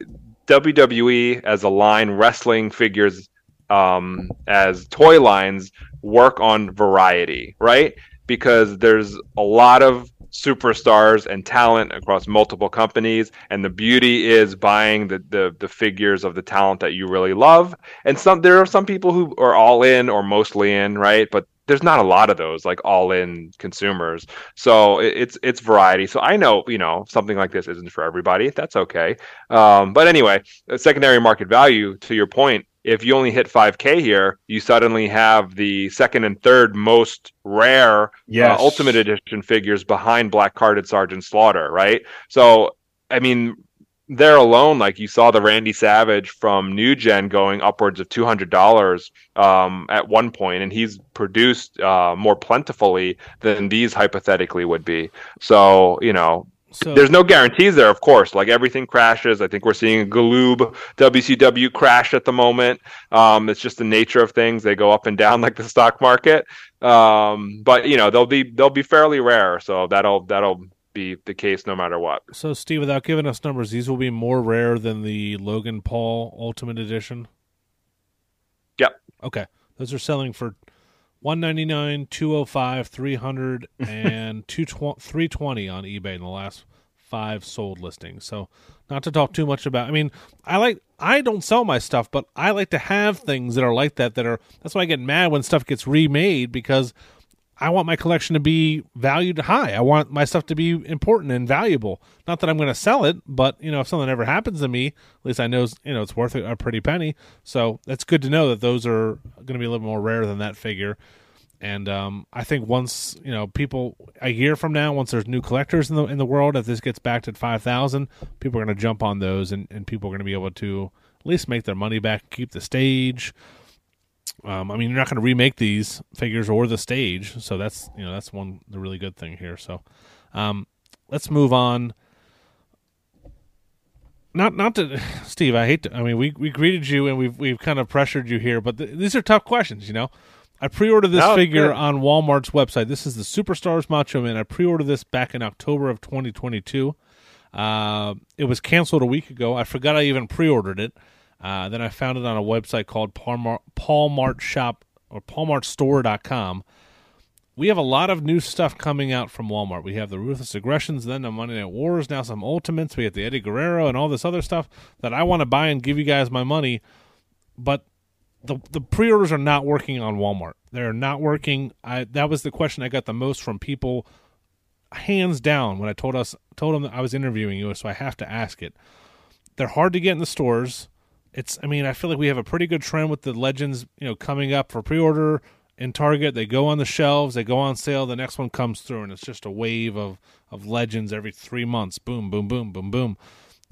WWE as a line, wrestling figures um, as toy lines work on variety, right? Because there's a lot of superstars and talent across multiple companies and the beauty is buying the, the the figures of the talent that you really love. And some there are some people who are all in or mostly in right? But there's not a lot of those like all in consumers. So it's it's variety. So i know you know something like this isn't for everybody. That's okay. Um, but anyway secondary market value to your point if you only hit 5K here, you suddenly have the second and third most rare uh, yes. uh, Ultimate Edition figures behind Black Carded Sergeant Slaughter, right? So, I mean, there alone, like you saw the Randy Savage from New Gen going upwards of two hundred dollars um, at one point, and he's produced uh, more plentifully than these hypothetically would be. So you know, so, There's no guarantees there, of course. Like everything crashes. I think we're seeing a Galoob WCW crash at the moment. Um, it's just the nature of things; they go up and down like the stock market. Um, but you know, they'll be they'll be fairly rare, so that'll that'll be the case no matter what. So, Steve, without giving us numbers, these will be more rare than the Logan Paul Ultimate Edition. Yep. Okay, those are selling for 199 205 300 and 320 on ebay in the last five sold listings. So not to talk too much about i mean i like i don't sell my stuff but i like to have things that are like that that are that's why i get mad when stuff gets remade because i want my collection to be valued high. I want my stuff to be important and valuable. Not that i'm going to sell it but you know if something ever happens to me at least i know you know it's worth a pretty penny. So it's good to know that those are going to be a little more rare than that figure. And um, I think once you know people a year from now, once there's new collectors in the in the world, if this gets back to five thousand, people are going to jump on those, and, and people are going to be able to at least make their money back, keep the stage. Um, I mean, you're not going to remake these figures or the stage, so that's you know that's one the really good thing here. So, um, let's move on. Not not to Steve. I hate to. I mean, we we greeted you and we've we've kind of pressured you here, but th- these are tough questions. You know, I pre-ordered this figure good. on Walmart's website. This is the Superstars Macho Man. I pre-ordered this back in October of 2022. Uh, it was canceled a week ago. I forgot I even pre-ordered it. Uh, then I found it on a website called Paul Mart Shop or PaulMartStore.com. We have a lot of new stuff coming out from Walmart. We have the Ruthless Aggressions, then the Monday Night Wars, now some Ultimates. We have the Eddie Guerrero and all this other stuff that I want to buy and give you guys my money. But the the pre-orders are not working on Walmart. They're not working. I that was the question I got the most from people hands down when I told us told them that I was interviewing you, so I have to ask it. They're hard to get in the stores. It's I mean, I feel like we have a pretty good trend with the legends, you know, coming up for pre-order in Target. They go on the shelves, they go on sale, the next one comes through and it's just a wave of of legends every 3 months. Boom, boom, boom, boom, boom.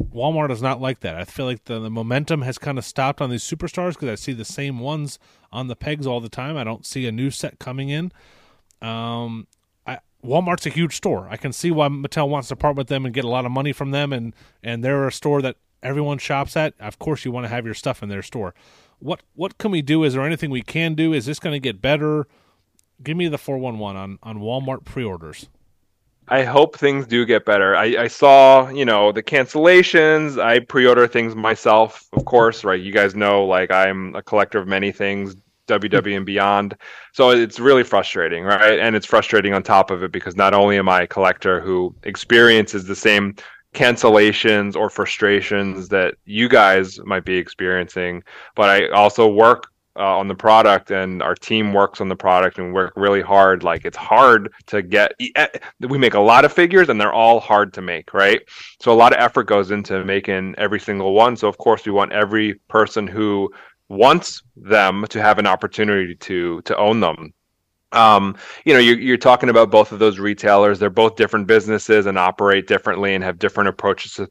Walmart is not like that. I feel like the, the momentum has kind of stopped on these superstars because I see the same ones on the pegs all the time. I don't see a new set coming in. Um, I, Walmart's a huge store. I can see why Mattel wants to part with them and get a lot of money from them, and and they're a store that everyone shops at. Of course, you want to have your stuff in their store. What what can we do? Is there anything we can do? Is this going to get better? Give me the four one one on on Walmart pre-orders. I hope things do get better. I, I saw, you know, the cancellations. I pre-order things myself, of course, right? You guys know, like I'm a collector of many things, WW and beyond. So it's really frustrating, right? And it's frustrating on top of it because not only am I a collector who experiences the same cancellations or frustrations that you guys might be experiencing, but I also work uh, on the product and our team works on the product and work really hard. Like it's hard to get we make a lot of figures and they're all hard to make right? So a lot of effort goes into making every single one. So of course we want every person who wants them to have an opportunity to to own them um, you know, you're, you're talking about both of those retailers. They're both different businesses and operate differently and have different approaches to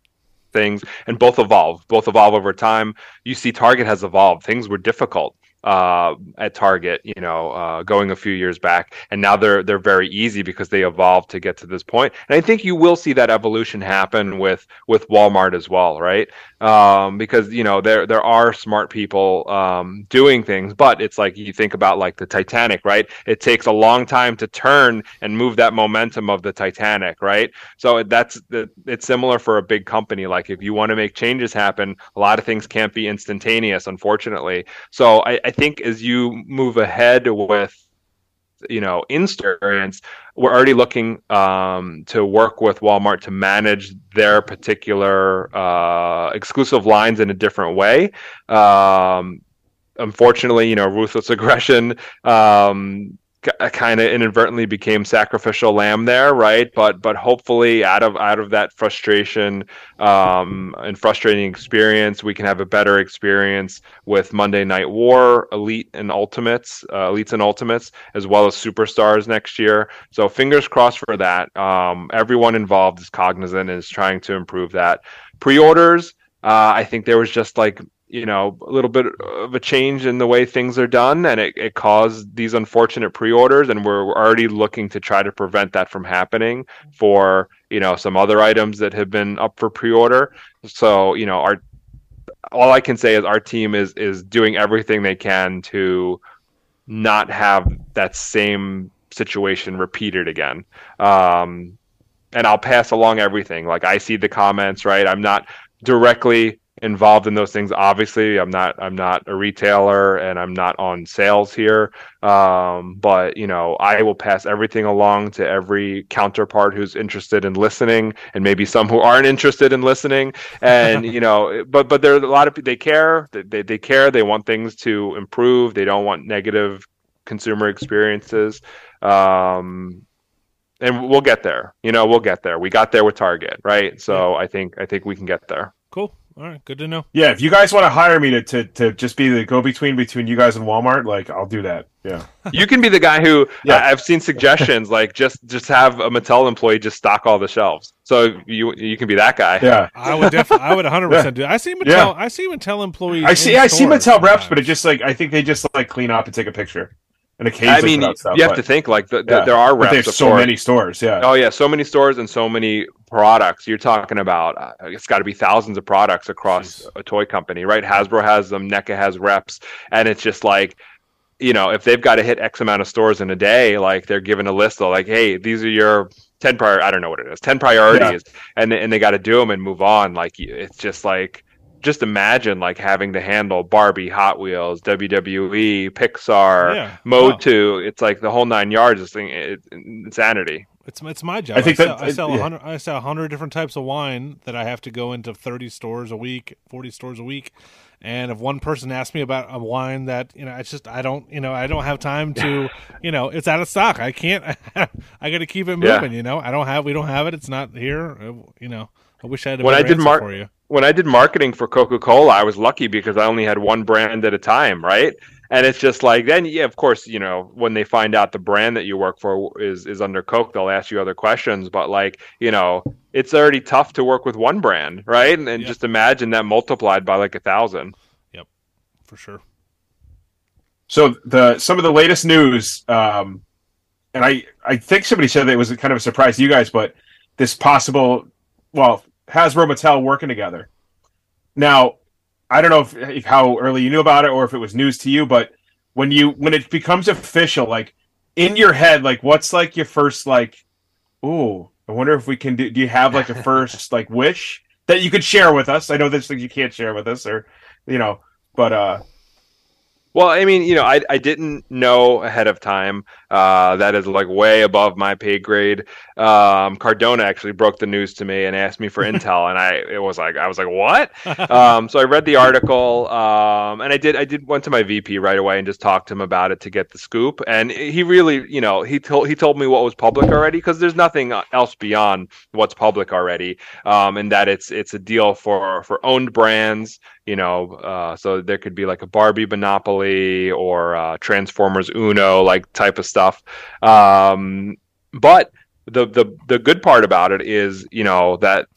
things, and both evolve. Both evolve over time. You see, Target has evolved. Things were difficult uh, at Target, you know, uh, going a few years back, and now they're they're very easy because they evolved to get to this point. And I think you will see that evolution happen with with Walmart as well, right? Um, because you know there there are smart people um, doing things, but it's like you think about like the Titanic, right? It takes a long time to turn and move that momentum of the Titanic, right? So that's the it's similar for a big company. Like if you want to make changes happen, a lot of things can't be instantaneous, unfortunately. So I, I think as you move ahead with you know instance we're already looking um, to work with walmart to manage their particular uh, exclusive lines in a different way. Um, unfortunately you know ruthless aggression um, kind of inadvertently became sacrificial lamb there, right? But but hopefully out of out of that frustration um, and frustrating experience, we can have a better experience with Monday Night War, Elite and Ultimates, uh, Elites and Ultimates, as well as Superstars next year. So fingers crossed for that. Um, everyone involved is cognizant and is trying to improve that. Pre-orders. Uh, I think there was just like you know a little bit of a change in the way things are done and it, it caused these unfortunate pre-orders and we're already looking to try to prevent that from happening for you know some other items that have been up for pre-order. So you know our all i can say is our team is is doing everything they can to not have that same situation repeated again. Um and i'll pass along everything. Like i see the comments right? I'm not directly involved in those things. Obviously i'm not i'm not a retailer and i'm not on sales here. Um, but you know i will pass everything along to every counterpart who's interested in listening and maybe some who aren't interested in listening. And you know but but there are a lot of people they care. They, they care. They want things to improve. They don't want negative consumer experiences. Um, and we'll get there. You know we'll get there. We got there with target right? So yeah. i think i think we can get there. Cool all right, good to know. Yeah, if you guys want to hire me to, to, to just be the go between between you guys and Walmart, like I'll do that. Yeah. You can be the guy who yeah. I, have seen suggestions like just just have a Mattel employee just stock all the shelves. So you you can be that guy. Yeah. I would definitely I would 100 percent do. I see Mattel yeah. I see Mattel employees. I see I see Mattel reps, but it just like I think they just like clean up and take a picture and occasionally. I mean, stuff, you have but, to think like the, the, yeah. there are reps. But there's so many stores. Yeah. Oh yeah, so many stores and so many products. You're talking about uh, it's got to be thousands of products across Jeez. a toy company, right? Hasbro has them, NECA has reps, and it's just like. You know, if they've got to hit X amount of stores in a day, like they're given a list of like, hey, these are your 10 prior I don't know what it is, 10 priorities, yeah. and, and they got to do them and move on. Like, it's just like, just imagine like having to handle Barbie, Hot Wheels, WWE, Pixar, yeah. Motu. Wow. It's like the whole nine yards. This thing, it, insanity. It's it's my job. I think I sell, that, I sell yeah. hundred. I sell hundred different types of wine that I have to go into thirty stores a week, forty stores a week. And if one person asks me about a wine that you know, it's just I don't you know I don't have time to you know it's out of stock. I can't. I got to keep it moving. Yeah. You know I don't have we don't have it. It's not here. Uh, you know I wish I had a when I did mar- for you when I did marketing for Coca Cola, I was lucky because I only had one brand at a time, right? And it's just like then, yeah, of course, you know, when they find out the brand that you work for is is under Coke, they'll ask you other questions. But like, you know, it's already tough to work with one brand, right? And, and yep. just imagine that multiplied by like a thousand. Yep, for sure. So the some of the latest news, um, and I I think somebody said that it was kind of a surprise to you guys, but this possible, well, Hasbro Mattel working together. Now, I don't know if, if how early you knew about it or if it was news to you, but when you when it becomes official, like in your head, like what's like your first like, oh, I wonder if we can do. Do you have like a first like wish that you could share with us? I know there's things you can't share with us, or you know, but uh, well, I mean, you know, I, I didn't know ahead of time. Uh, that is like way above my pay grade. Um, Cardona actually broke the news to me and asked me for intel, and I it was like I was like what? um, so I read the article, um, and I did I did went to my VP right away and just talked to him about it to get the scoop. And he really, you know, he told he told me what was public already because there's nothing else beyond what's public already, um, and that it's it's a deal for for owned brands you know uh, so there could be like a barbie monopoly or uh, transformers uno like type of stuff um, but the, the the good part about it is you know that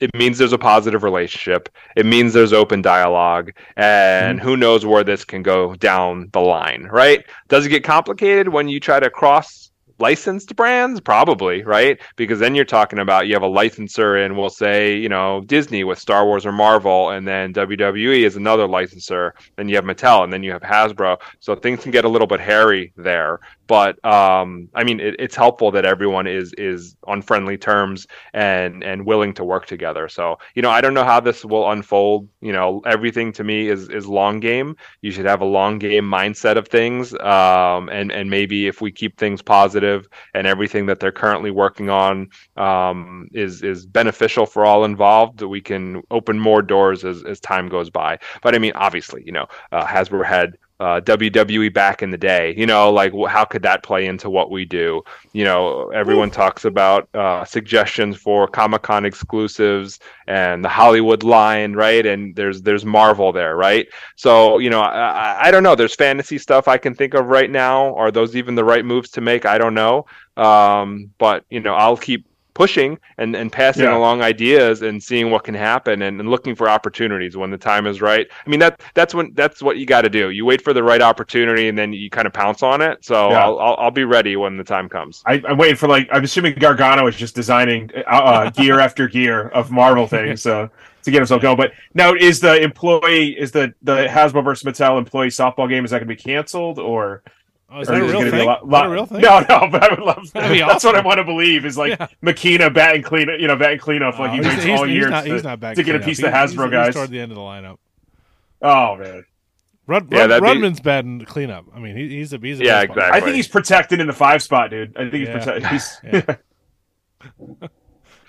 it means there's a positive relationship. It means there's open dialogue. And mm-hmm. who knows where this can go down the line right? Does it get complicated when you try to cross licensed brands? Probably right? Because then you're talking about you have a licensor and we'll say you know disney with star wars or marvel and then wwe is another licensor. Then you have mattel and then you have hasbro. So things can get a little bit hairy there but um, I mean, it, it's helpful that everyone is is on friendly terms and and willing to work together. So you know, I don't know how this will unfold. You know, everything to me is is long game. You should have a long game mindset of things, um, and and maybe if we keep things positive and everything that they're currently working on um, is is beneficial for all involved, we can open more doors as as time goes by. But I mean, obviously, you know, uh, Hasbro had uh, WWE back in the day. You know, like how could that play into what we do? You know, everyone talks about uh, suggestions for Comic Con exclusives and the Hollywood line, right? And there's there's Marvel there, right? So you know, I, I don't know. There's fantasy stuff I can think of right now. Are those even the right moves to make? I don't know. Um, but you know, I'll keep pushing and, and passing yeah. along ideas and seeing what can happen and, and, looking for opportunities when the time is right. I mean that that's when that's what you got to do. You wait for the right opportunity and then you kind of pounce on it. So yeah. I'll, I'll, I'll be ready when the time comes. I, am waiting for like I'm assuming Gargano is just designing uh, uh, gear after gear of Marvel things. So. To get himself going, but now is the employee is the the Hasbro versus Mattel employee softball game is that going to be canceled or Oh, is that a real thing? A lot, lot, a real thing? No, no, but I would love. That'd That's what I want to believe is like yeah. Makina batting clean, you know, batting cleanup like he oh, waits all year to, to get a piece of the Hasbro he's, guys he's toward the end of the lineup. Oh man. Rud, yeah, Rud, Rudman's be... batting cleanup. I mean, he, he's a he's a yeah, exactly. I think he's protected in the five spot, dude. I think he's yeah. protected.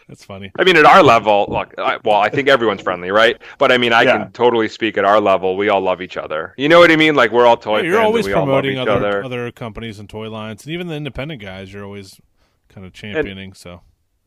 He's... That's funny. I mean, at our level, look, I, well, I think everyone's friendly, right? But I mean, I yeah. can totally speak at our level. We all love each other. You know what I mean? Like we're all toy. Yeah, you're always promoting other other. other companies and toy lines, and even the independent guys. You're always kind of championing. And, so.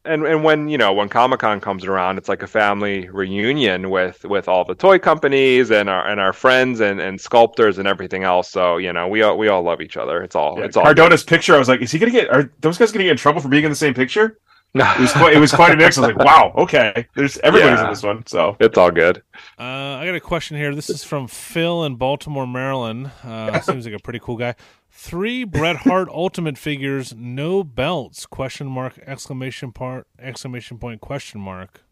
And and when you know when Comic Con comes around, it's like a family reunion with with all the toy companies and our and our friends and, and sculptors and everything else. So you know we all we all love each other. It's all yeah, it's all. Cardona's good. picture. I was like, is he gonna get? Are those guys gonna get in trouble for being in the same picture? It was quite, it was quite a mix. I was like, wow, okay. There's everybody's yeah. in this one, so it's all good. Uh, I got a question here. This is from Phil in Baltimore, Maryland. Uh, seems like a pretty cool guy. Three Bret Hart Ultimate figures, no belts? Question mark! Exclamation part! Exclamation point! Question mark.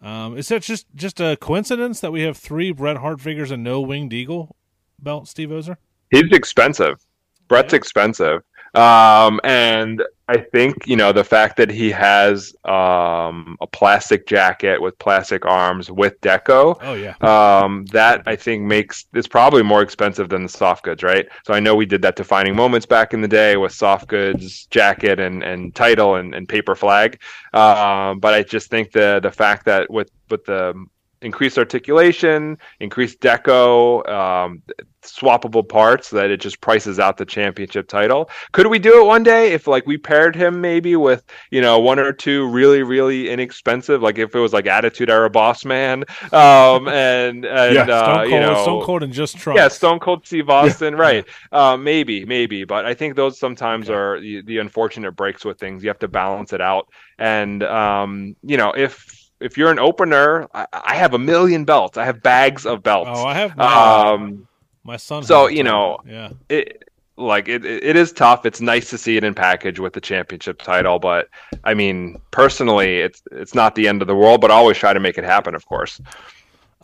Um, is that just just a coincidence that we have three Bret Hart figures and no Winged Eagle belt, Steve Ozer? He's expensive. Bret's yeah. expensive. Um, and I think you know the fact that he has um, a plastic jacket with plastic arms with deco. Oh yeah. Um, that I think makes it's probably more expensive than the soft goods, right? So I know we did that defining moments back in the day with soft goods jacket and, and title and, and paper flag. Um, but I just think the the fact that with with the increased articulation, increased deco, um, swappable parts that it just prices out the championship title. Could we do it one day if like we paired him maybe with, you know, one or two really, really inexpensive, like if it was like Attitude Era Boss Man, um, and, and, yeah, uh, Cold, you know, Stone Cold and just Trunks. Yeah, Stone Cold Steve Austin, yeah. right. Uh, maybe, maybe, but I think those sometimes okay. are the, the unfortunate breaks with things. You have to balance it out. And, um, you know, if, if you're an opener, I, I, have a million belts. I have bags of belts. Oh, I have. My, um, my son. So you know, yeah. It like it, it is tough. It's nice to see it in package with the championship title, but I mean, personally, it's it's not the end of the world. But I always try to make it happen, of course.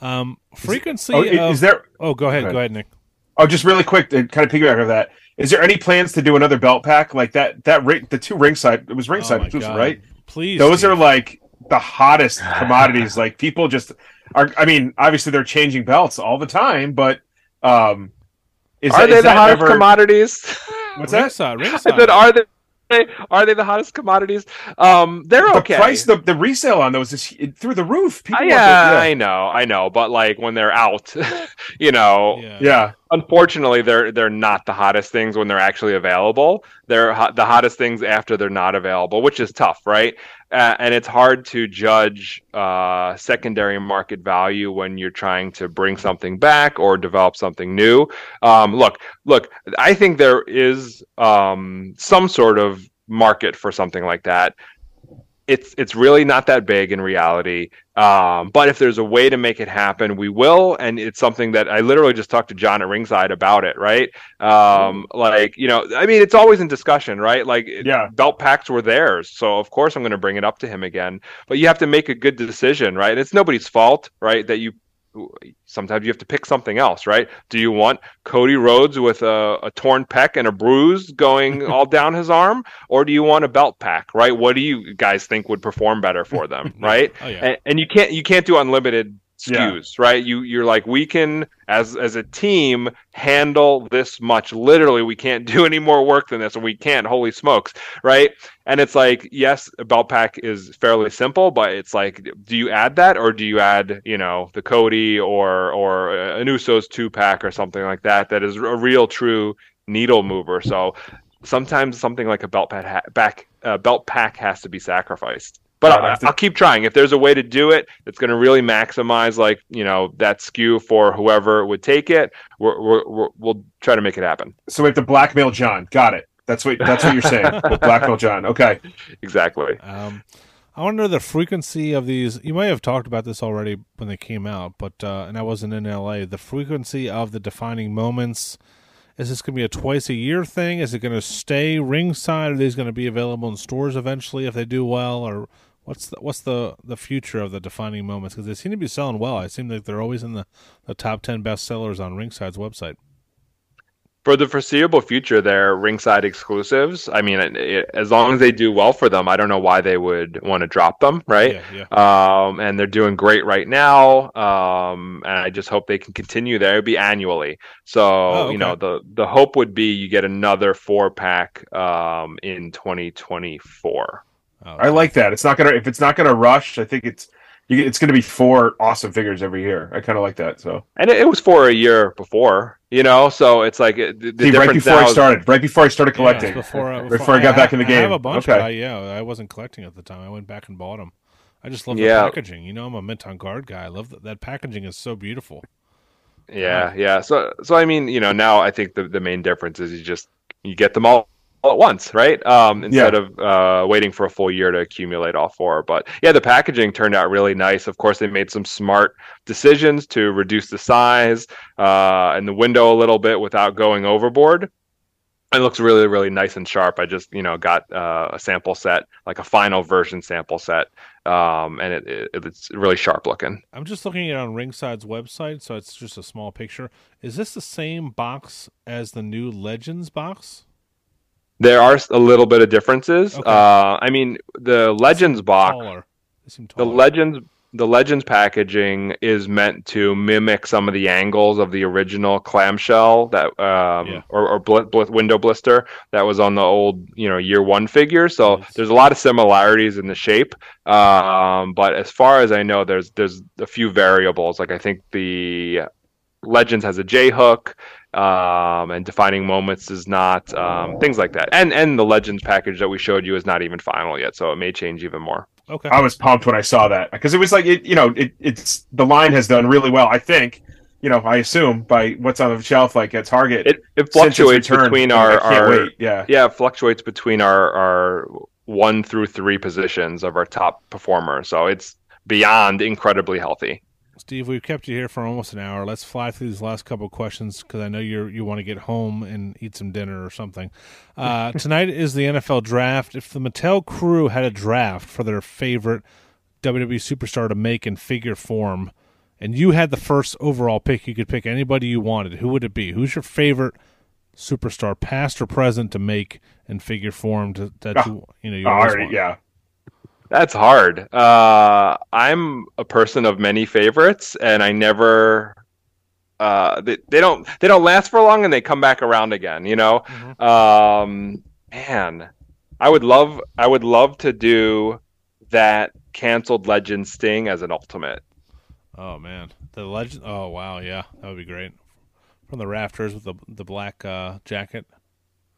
Um, frequency. Is, oh, of, is there? Oh, go ahead, go ahead, go ahead, Nick. Oh, just really quick to kind of piggyback of that. Is there any plans to do another belt pack like that? That ring, the two ringside. It was ringside oh exclusive, right? Please. Those Steve. are like the hottest commodities. like people just are. I mean, obviously they're changing belts all the time, but um, is are that, they the hottest ever... commodities? What's that? Ringside, ringside. I said, are they? Are they the hottest commodities? Um, they're the okay. Price the the resale on those is through the roof. People yeah, yeah, I know, I know, but like when they're out, you know, yeah. yeah. Unfortunately, they're they're not the hottest things when they're actually available. They're ho- the hottest things after they're not available, which is tough, right? Uh, and it's hard to judge uh, secondary market value when you're trying to bring something back or develop something new. Um, look, look, I think there is um, some sort of market for something like that it's it's really not that big in reality. Um, but if there's a way to make it happen, we will. And it's something that I literally just talked to John at Ringside about it. Right? Um, like you know, I mean, it's always in discussion, right? Like yeah, belt packs were theirs, so of course I'm going to bring it up to him again. But you have to make a good decision, right? And it's nobody's fault, right? That you sometimes you have to pick something else, right? Do you want Cody Rhodes with a, a torn pec and a bruise going all down his arm, or do you want a belt pack, right? What do you guys think would perform better for them, right? oh, yeah. and, and, you can't you can't do unlimited SKUs, yeah. right? You you're like we can as as a team handle this much. Literally, we can't do any more work than this, and we can't. Holy smokes, right? And it's like yes, a belt pack is fairly simple, but it's like, do you add that, or do you add you know the Cody or or an Usos two pack or something like that that is a real true needle mover? So sometimes something like a belt pack back uh, belt pack has to be sacrificed but I'll, I'll, keep trying. If there's a way to do it that's going to really maximize, like you know, that SKU for whoever would take it, we're, we're, we will try to make it happen. So we have to blackmail John. Got it. That's what that's what you're saying. we'll blackmail John. Okay. Exactly. Um, I want to know the frequency of these. You may have talked about this already when they came out, but uh, and I wasn't in LA. The frequency of the defining moments. Is this going to be a twice a year thing? Is it going to stay ringside? Are these going to be available in stores eventually if they do well? Or What's the what's the the future of the defining moments? Because they seem to be selling well. I seem like they're always in the, the top ten best sellers on Ringside's website. For the foreseeable future, they're Ringside exclusives. I mean, it, it, as long as they do well for them, I don't know why they would want to drop them, right? Yeah, yeah. Um, and they're doing great right now. Um, and I just hope they can continue there. It'd be annually. So oh, okay. you know, the the hope would be you get another four pack um, in 2024. Oh, I like that. It's not gonna if it's not gonna rush. I think it's it's going to be four awesome figures every year. I kind of like that. So and it, it, was four a year before, you know. So it's like the, the See, right before I started, right before I started collecting, yeah, before, uh, before, before, I got I, back in the game. I have a bunch, okay. I, yeah, I wasn't collecting at the time. I went back and bought them. I just love the yeah. packaging. You know, I'm a mint on card guy. I love that. That packaging is so beautiful. Yeah, yeah. So, so I mean, you know, now I think the the main difference is you just you get them all all at once, right? Um, instead yeah. of uh, waiting for a full year to accumulate all four. But yeah, the packaging turned out really nice. Of course, they made some smart decisions to reduce the size uh, and the window a little bit without going overboard. It looks really, really nice and sharp. I just, you know, got uh, a sample set, like a final version sample set, um, and it, it, it's really sharp looking. I'm just looking at it on Ringside's website, so it's just a small picture. Is this the same box as the new Legends box? There are a little bit of differences. Okay. Uh, I mean, the Legends box, the Legends, the Legends packaging is meant to mimic some of the angles of the original clamshell that, um, yeah. or, or bl- bl- window blister that was on the old, you know, year one figure. So yes. there's a lot of similarities in the shape. Um, but as far as I know, there's there's a few variables. Like I think the Legends has a J hook um, and defining moments is not um, things like that. And and the Legends package that we showed you is not even final yet, so it may change even more. Okay. I was pumped when I saw that because it was like it, you know, it, it's the line has done really well. I think, you know, I assume by what's on the shelf, like at Target, it, it fluctuates between our, our wait. yeah, yeah, it fluctuates between our our one through three positions of our top performers. So it's beyond incredibly healthy. Steve, we've kept you here for almost an hour. Let's fly through these last couple of questions because I know you you want to get home and eat some dinner or something. Uh, tonight is the NFL draft. If the Mattel crew had a draft for their favorite WWE superstar to make in figure form, and you had the first overall pick, you could pick anybody you wanted. Who would it be? Who's your favorite superstar, past or present, to make in figure form to, that ah, you you know you already yeah that's hard. Uh, I'm a person of many favorites, and I never. Uh, they, they don't they don't last for long, and they come back around again. You know, mm-hmm. um, man, I would love I would love to do that canceled Legend Sting as an ultimate. Oh man, the legend! Oh wow, yeah, that would be great. From the rafters with the the black uh, jacket.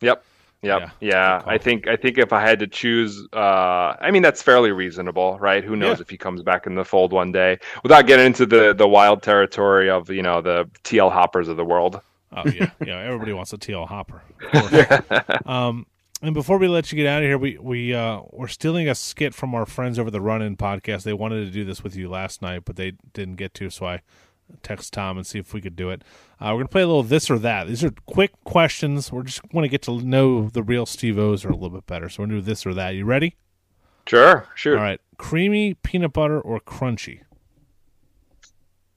Yep. Yep. Yeah. yeah. I think I think if I had to choose, uh, I mean that's fairly reasonable, right? Who knows yeah. if he comes back in the fold one day, without getting into the the wild territory of you know the TL hoppers of the world. Oh yeah, yeah. Everybody wants a TL hopper. um, and before we let you get out of here, we we uh, we're stealing a skit from our friends over the Run In podcast. They wanted to do this with you last night, but they didn't get to, so I text Tom and see if we could do it. Uh, we're gonna play a little this or that. These are quick questions. We're just want to get to know the real Steve O's a little bit better. So we're gonna do this or that. You ready? Sure, sure. All right. Creamy peanut butter or crunchy?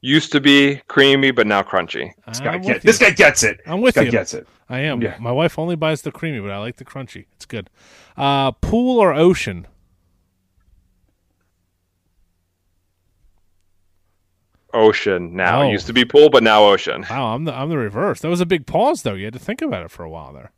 Used to be creamy, but now crunchy. This guy, get, this guy gets it. I'm with this guy you. gets it. I am. Yeah. My wife only buys the creamy, but I like the crunchy. It's good. Uh, pool or ocean? Ocean now. Oh. It used to be pool, but now ocean. Wow, I'm the I'm the reverse. That was a big pause though. You had to think about it for a while there.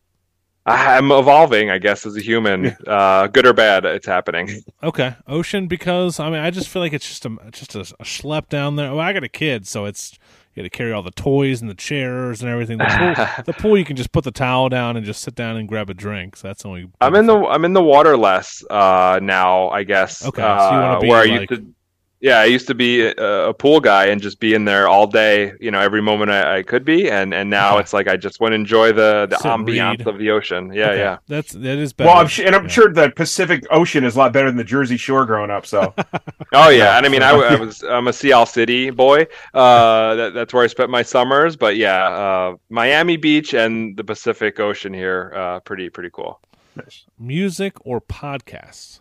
I'm evolving, I guess, as a human. Uh, good or bad, it's happening. Okay, ocean because I mean I just feel like it's just a just a, a schlep down there. Well, I got a kid, so it's you got to carry all the toys and the chairs and everything. The pool, the pool, you can just put the towel down and just sit down and grab a drink. So that's only. I'm in the I'm in the water less uh, now. I guess. Okay. Uh, so you want to be where like, I used to yeah, I used to be a, a, pool guy and just be in there all day, you know, every moment I, I could be, and and now it's like I just want to enjoy the the ambiance read. of the ocean. Yeah, okay. yeah, that's that is better. Well, I'm and I'm yeah. sure the Pacific Ocean is a lot better than the Jersey Shore growing up. So, oh yeah, and I mean, I, I, was I'm a Sea Isle City boy. Uh, that, that's where I spent my summers. But yeah, uh, Miami Beach and the Pacific Ocean here, uh, pretty pretty cool. Nice. Music or podcasts?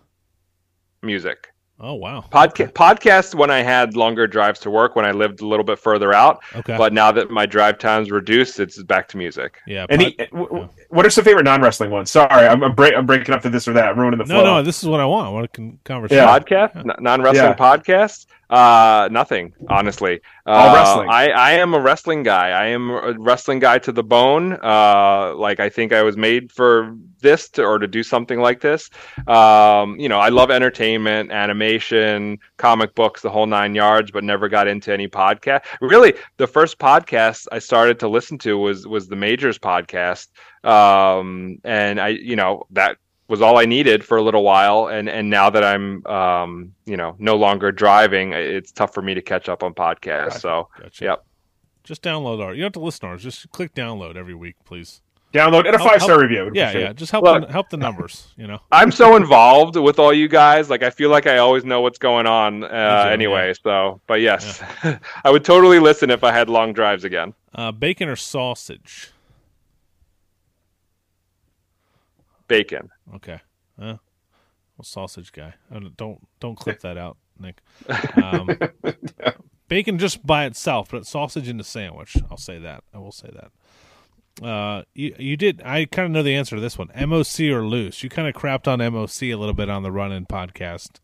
Music. Oh wow. Podca- okay. Podcast when I had longer drives to work when I lived a little bit further out. Okay. But now that my drive time's reduced, it's back to music. Yeah. Pod- Any, yeah. What are some favorite non wrestling ones? Sorry, I'm I'm, break, I'm, breaking up to this or that, ruining the flow. No, no, this is what I want. I want a conversation. Yeah. Podcast, yeah. non wrestling yeah. podcast. Uh, nothing, honestly. Uh, All wrestling. I, I am a wrestling guy. I am a wrestling guy to the bone. Uh, like I think I was made for this to, or to do something like this. Um, you know, I love entertainment, animation, comic books, the whole nine yards, but never got into any podcast. Really, the first podcast I started to listen to was was the Majors podcast. Um, and I, you know, that was all I needed for a little while. And and now that I'm um, you know no longer driving, it's tough for me to catch up on podcasts. Gotcha. So gotcha. yep. Just download our. You don't have to listen to ours. Just click download every week, please. Download and a five star review. Yeah, yeah. Just help Look, the, help the numbers. You know, I'm so involved with all you guys. Like I feel like I always know what's going on. Uh, anyway, yeah. so but yes, yeah. I would totally listen if I had long drives again. Uh, bacon or sausage? Bacon. Okay. Uh, well, sausage guy. Don't don't clip that out, Nick. Um, bacon just by itself, but sausage in the sandwich. I'll say that. I will say that. Uh, you you did. I kind of know the answer to this one. MOC or loose? You kind of crapped on MOC a little bit on the Run In podcast.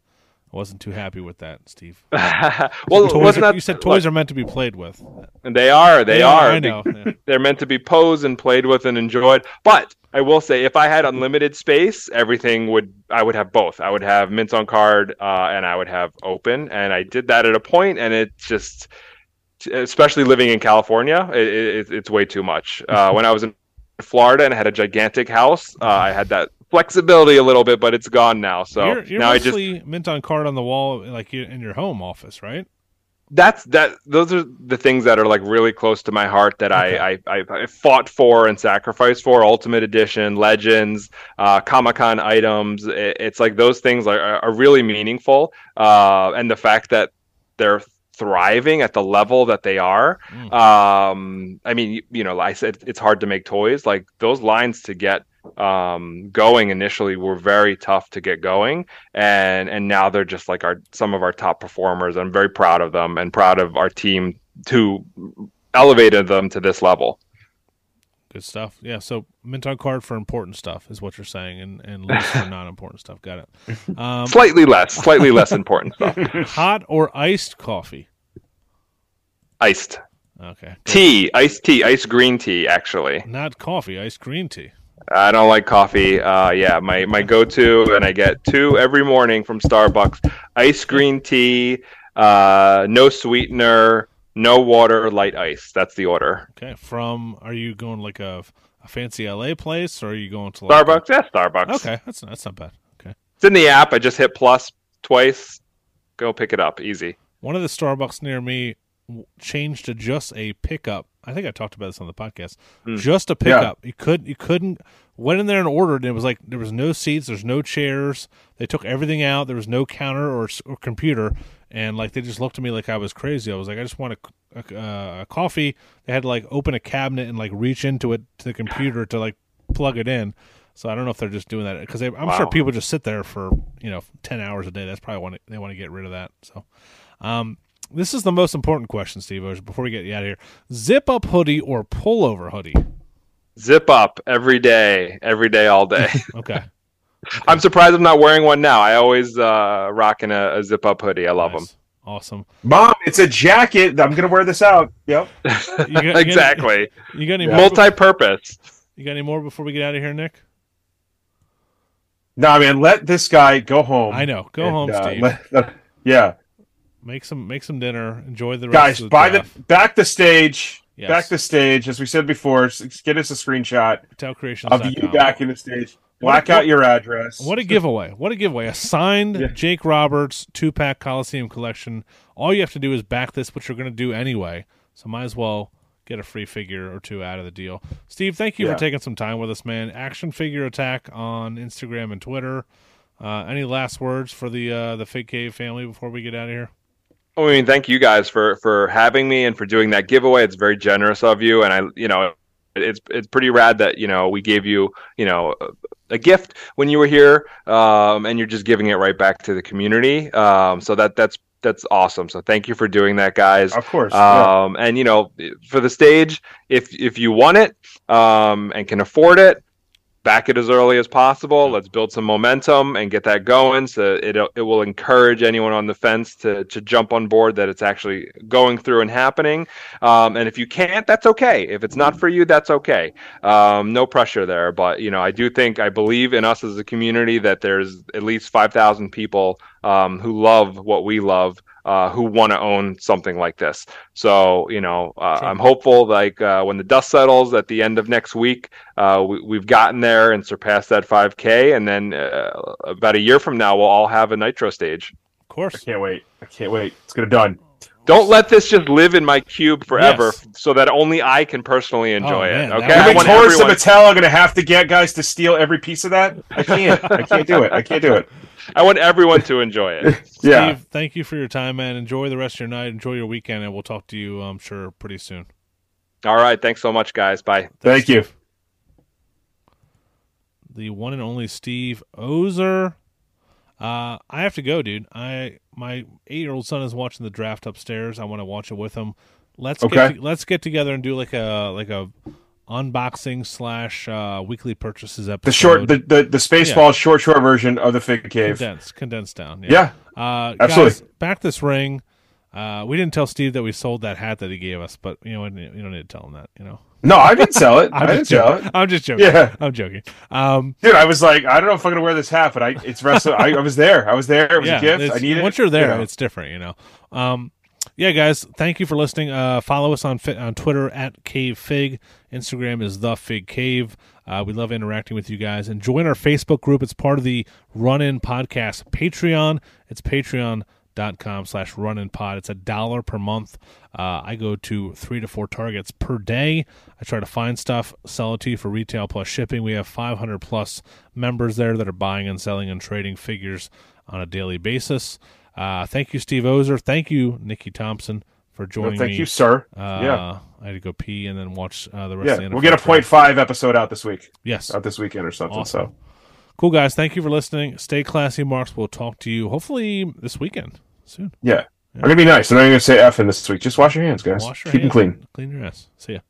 I wasn't too happy with that, Steve. well, toys are, you said toys look, are meant to be played with. And they are. They yeah, are. I know. Yeah. They're meant to be posed and played with and enjoyed. But I will say, if I had unlimited space, everything would. I would have both. I would have mints on card, uh, and I would have open. And I did that at a point, and it just, especially living in California, it, it, it's way too much. Uh, when I was in Florida and I had a gigantic house, uh, I had that flexibility a little bit, but it's gone now. So you're, you're now I just mint on card on the wall, like in your home office, right? That's that. Those are the things that are like really close to my heart that okay. I, I, I fought for and sacrificed for. Ultimate Edition, Legends, uh, Comic Con items. It, it's like those things are, are really meaningful, uh, and the fact that they're thriving at the level that they are. Mm. Um, I mean, you, you know, I said it's hard to make toys. Like those lines to get um, going initially were very tough to get going, and and now they're just like our some of our top performers. I'm very proud of them and proud of our team to elevated them to this level. Good stuff. Yeah. So mint on card for important stuff is what you're saying, and and less for non important stuff. Got it. Um, slightly less, slightly less important stuff. Hot or iced coffee? Iced. Okay. Tea, iced tea, iced green tea, actually. Not coffee, iced green tea. I don't like coffee. Uh, yeah, my, my go to, and I get two every morning from Starbucks ice green tea, uh, no sweetener, no water, light ice. That's the order. Okay. From, are you going like a, a fancy LA place or are you going to like Starbucks? Yeah, Starbucks. Okay. That's, that's not bad. Okay. It's in the app. I just hit plus twice. Go pick it up. Easy. One of the Starbucks near me changed to just a pickup I think I talked about this on the podcast. Mm. Just a pickup. Yeah. You couldn't. you couldn't went in there and ordered. And it was like there was no seats, there's no chairs. They took everything out. There was no counter or, or computer, and like they just looked at me like I was crazy. I was like, I just want a, a, uh, a coffee. They had to like open a cabinet and like reach into it to the computer to like plug it in. So I don't know if they're just doing that because I'm wow. sure people just sit there for you know ten hours a day. That's probably what they want to get rid of that. So, um, this is the most important question, Steve. Before we get you out of here, zip up hoodie or pullover hoodie? Zip up every day, every day, all day. okay. okay. I'm surprised I'm not wearing one now. I always uh, rocking a, a zip up hoodie. I love nice. them. Awesome. Mom, it's a jacket. I'm gonna wear this out. Yep. you got, exactly. You got any multi-purpose? You got any more before we get out of here, Nick? No, nah, man. Let this guy go home. I know. Go and, home, uh, Steve. Let, yeah. Make some make some dinner. Enjoy the rest guys. The buy draft. the back the stage. Yes. Back the stage, as we said before. Get us a screenshot of you back in the stage. Black out your address. What a giveaway! What a giveaway! A signed yeah. Jake Roberts two pack Coliseum collection. All you have to do is back this, which you're going to do anyway. So might as well get a free figure or two out of the deal. Steve, thank you yeah. for taking some time with us, man. Action Figure Attack on Instagram and Twitter. Uh, any last words for the uh, the Fig Cave family before we get out of here? I mean, thank you guys for for having me and for doing that giveaway. It's very generous of you, and I, you know, it's it's pretty rad that you know we gave you you know a gift when you were here, um, and you're just giving it right back to the community. Um, so that that's that's awesome. So thank you for doing that, guys. Of course. Um, yeah. And you know, for the stage, if if you want it um, and can afford it, back it as early as possible. Let's build some momentum and get that going. So it it will encourage anyone on the fence to to jump on board that it's actually going through and happening. Um, and if you can't, that's okay. If it's not for you, that's okay. Um, no pressure there. But you know, I do think I believe in us as a community that there's at least five thousand people um, who love what we love uh, who want to own something like this. So, you know, uh, sure. I'm hopeful like uh, when the dust settles at the end of next week, uh, we, have gotten there and surpassed that 5K. And then uh, about a year from now, we'll all have a nitro stage. Of course. I can't wait. I can't wait. It's going to done. Don't let this just live in my cube forever, yes. so that only I can personally enjoy oh, it. Okay, I want Taurus everyone... and Mattel are going to have to get guys to steal every piece of that. I can't. I can't do it. I can't do it. I want everyone to enjoy it. yeah. Steve, thank you for your time, man. Enjoy the rest of your night. Enjoy your weekend, and we'll talk to you, I'm sure, pretty soon. All right. Thanks so much, guys. Bye. Thanks, thank you. The one and only Steve Ozer. Uh, I have to go, dude. I my eight year old son is watching the draft upstairs. I want to watch it with him. Let's okay. get to, let's get together and do like a like a unboxing slash uh, weekly purchases episode. The short, the the, the Spaceball yeah. short short version of the Fig Cave, condensed, condensed down. Yeah, yeah. Uh, absolutely. Guys, back this ring. Uh, we didn't tell Steve that we sold that hat that he gave us, but you know, you don't need to tell him that. You know. No, I didn't sell it. I didn't sell it. I'm just joking. Yeah, I'm joking. Um, Dude, I was like, I don't know if I'm gonna wear this hat, but I it's wrestling. I, I, was there. I was there. It was yeah, a gift. I need it. Once you're there, you know. it's different. You know. Um, yeah, guys, thank you for listening. Uh, follow us on on Twitter at Cave Fig. Instagram is the Fig Cave. Uh, we love interacting with you guys. And join our Facebook group. It's part of the Run In Podcast Patreon. It's patreon.com slash run in pod. It's a dollar per month. Uh, I go to three to four targets per day. I try to find stuff, sell it to you for retail plus shipping. We have 500 plus members there that are buying and selling and trading figures on a daily basis. Uh, thank you, Steve Ozer. Thank you, Nikki Thompson, for joining well, thank me. Thank you, sir. Uh, yeah. I had to go pee and then watch uh, the rest yeah, of the NFL. We'll get a point five episode out this week. Yes. Out this weekend or something. Awesome. So cool, guys. Thank you for listening. Stay classy, Marks. We'll talk to you hopefully this weekend soon. Yeah. yeah. I'm going to be nice. I'm not going to say F in this week. Just wash your hands, guys. Your Keep hands. them clean. Clean your ass. See ya.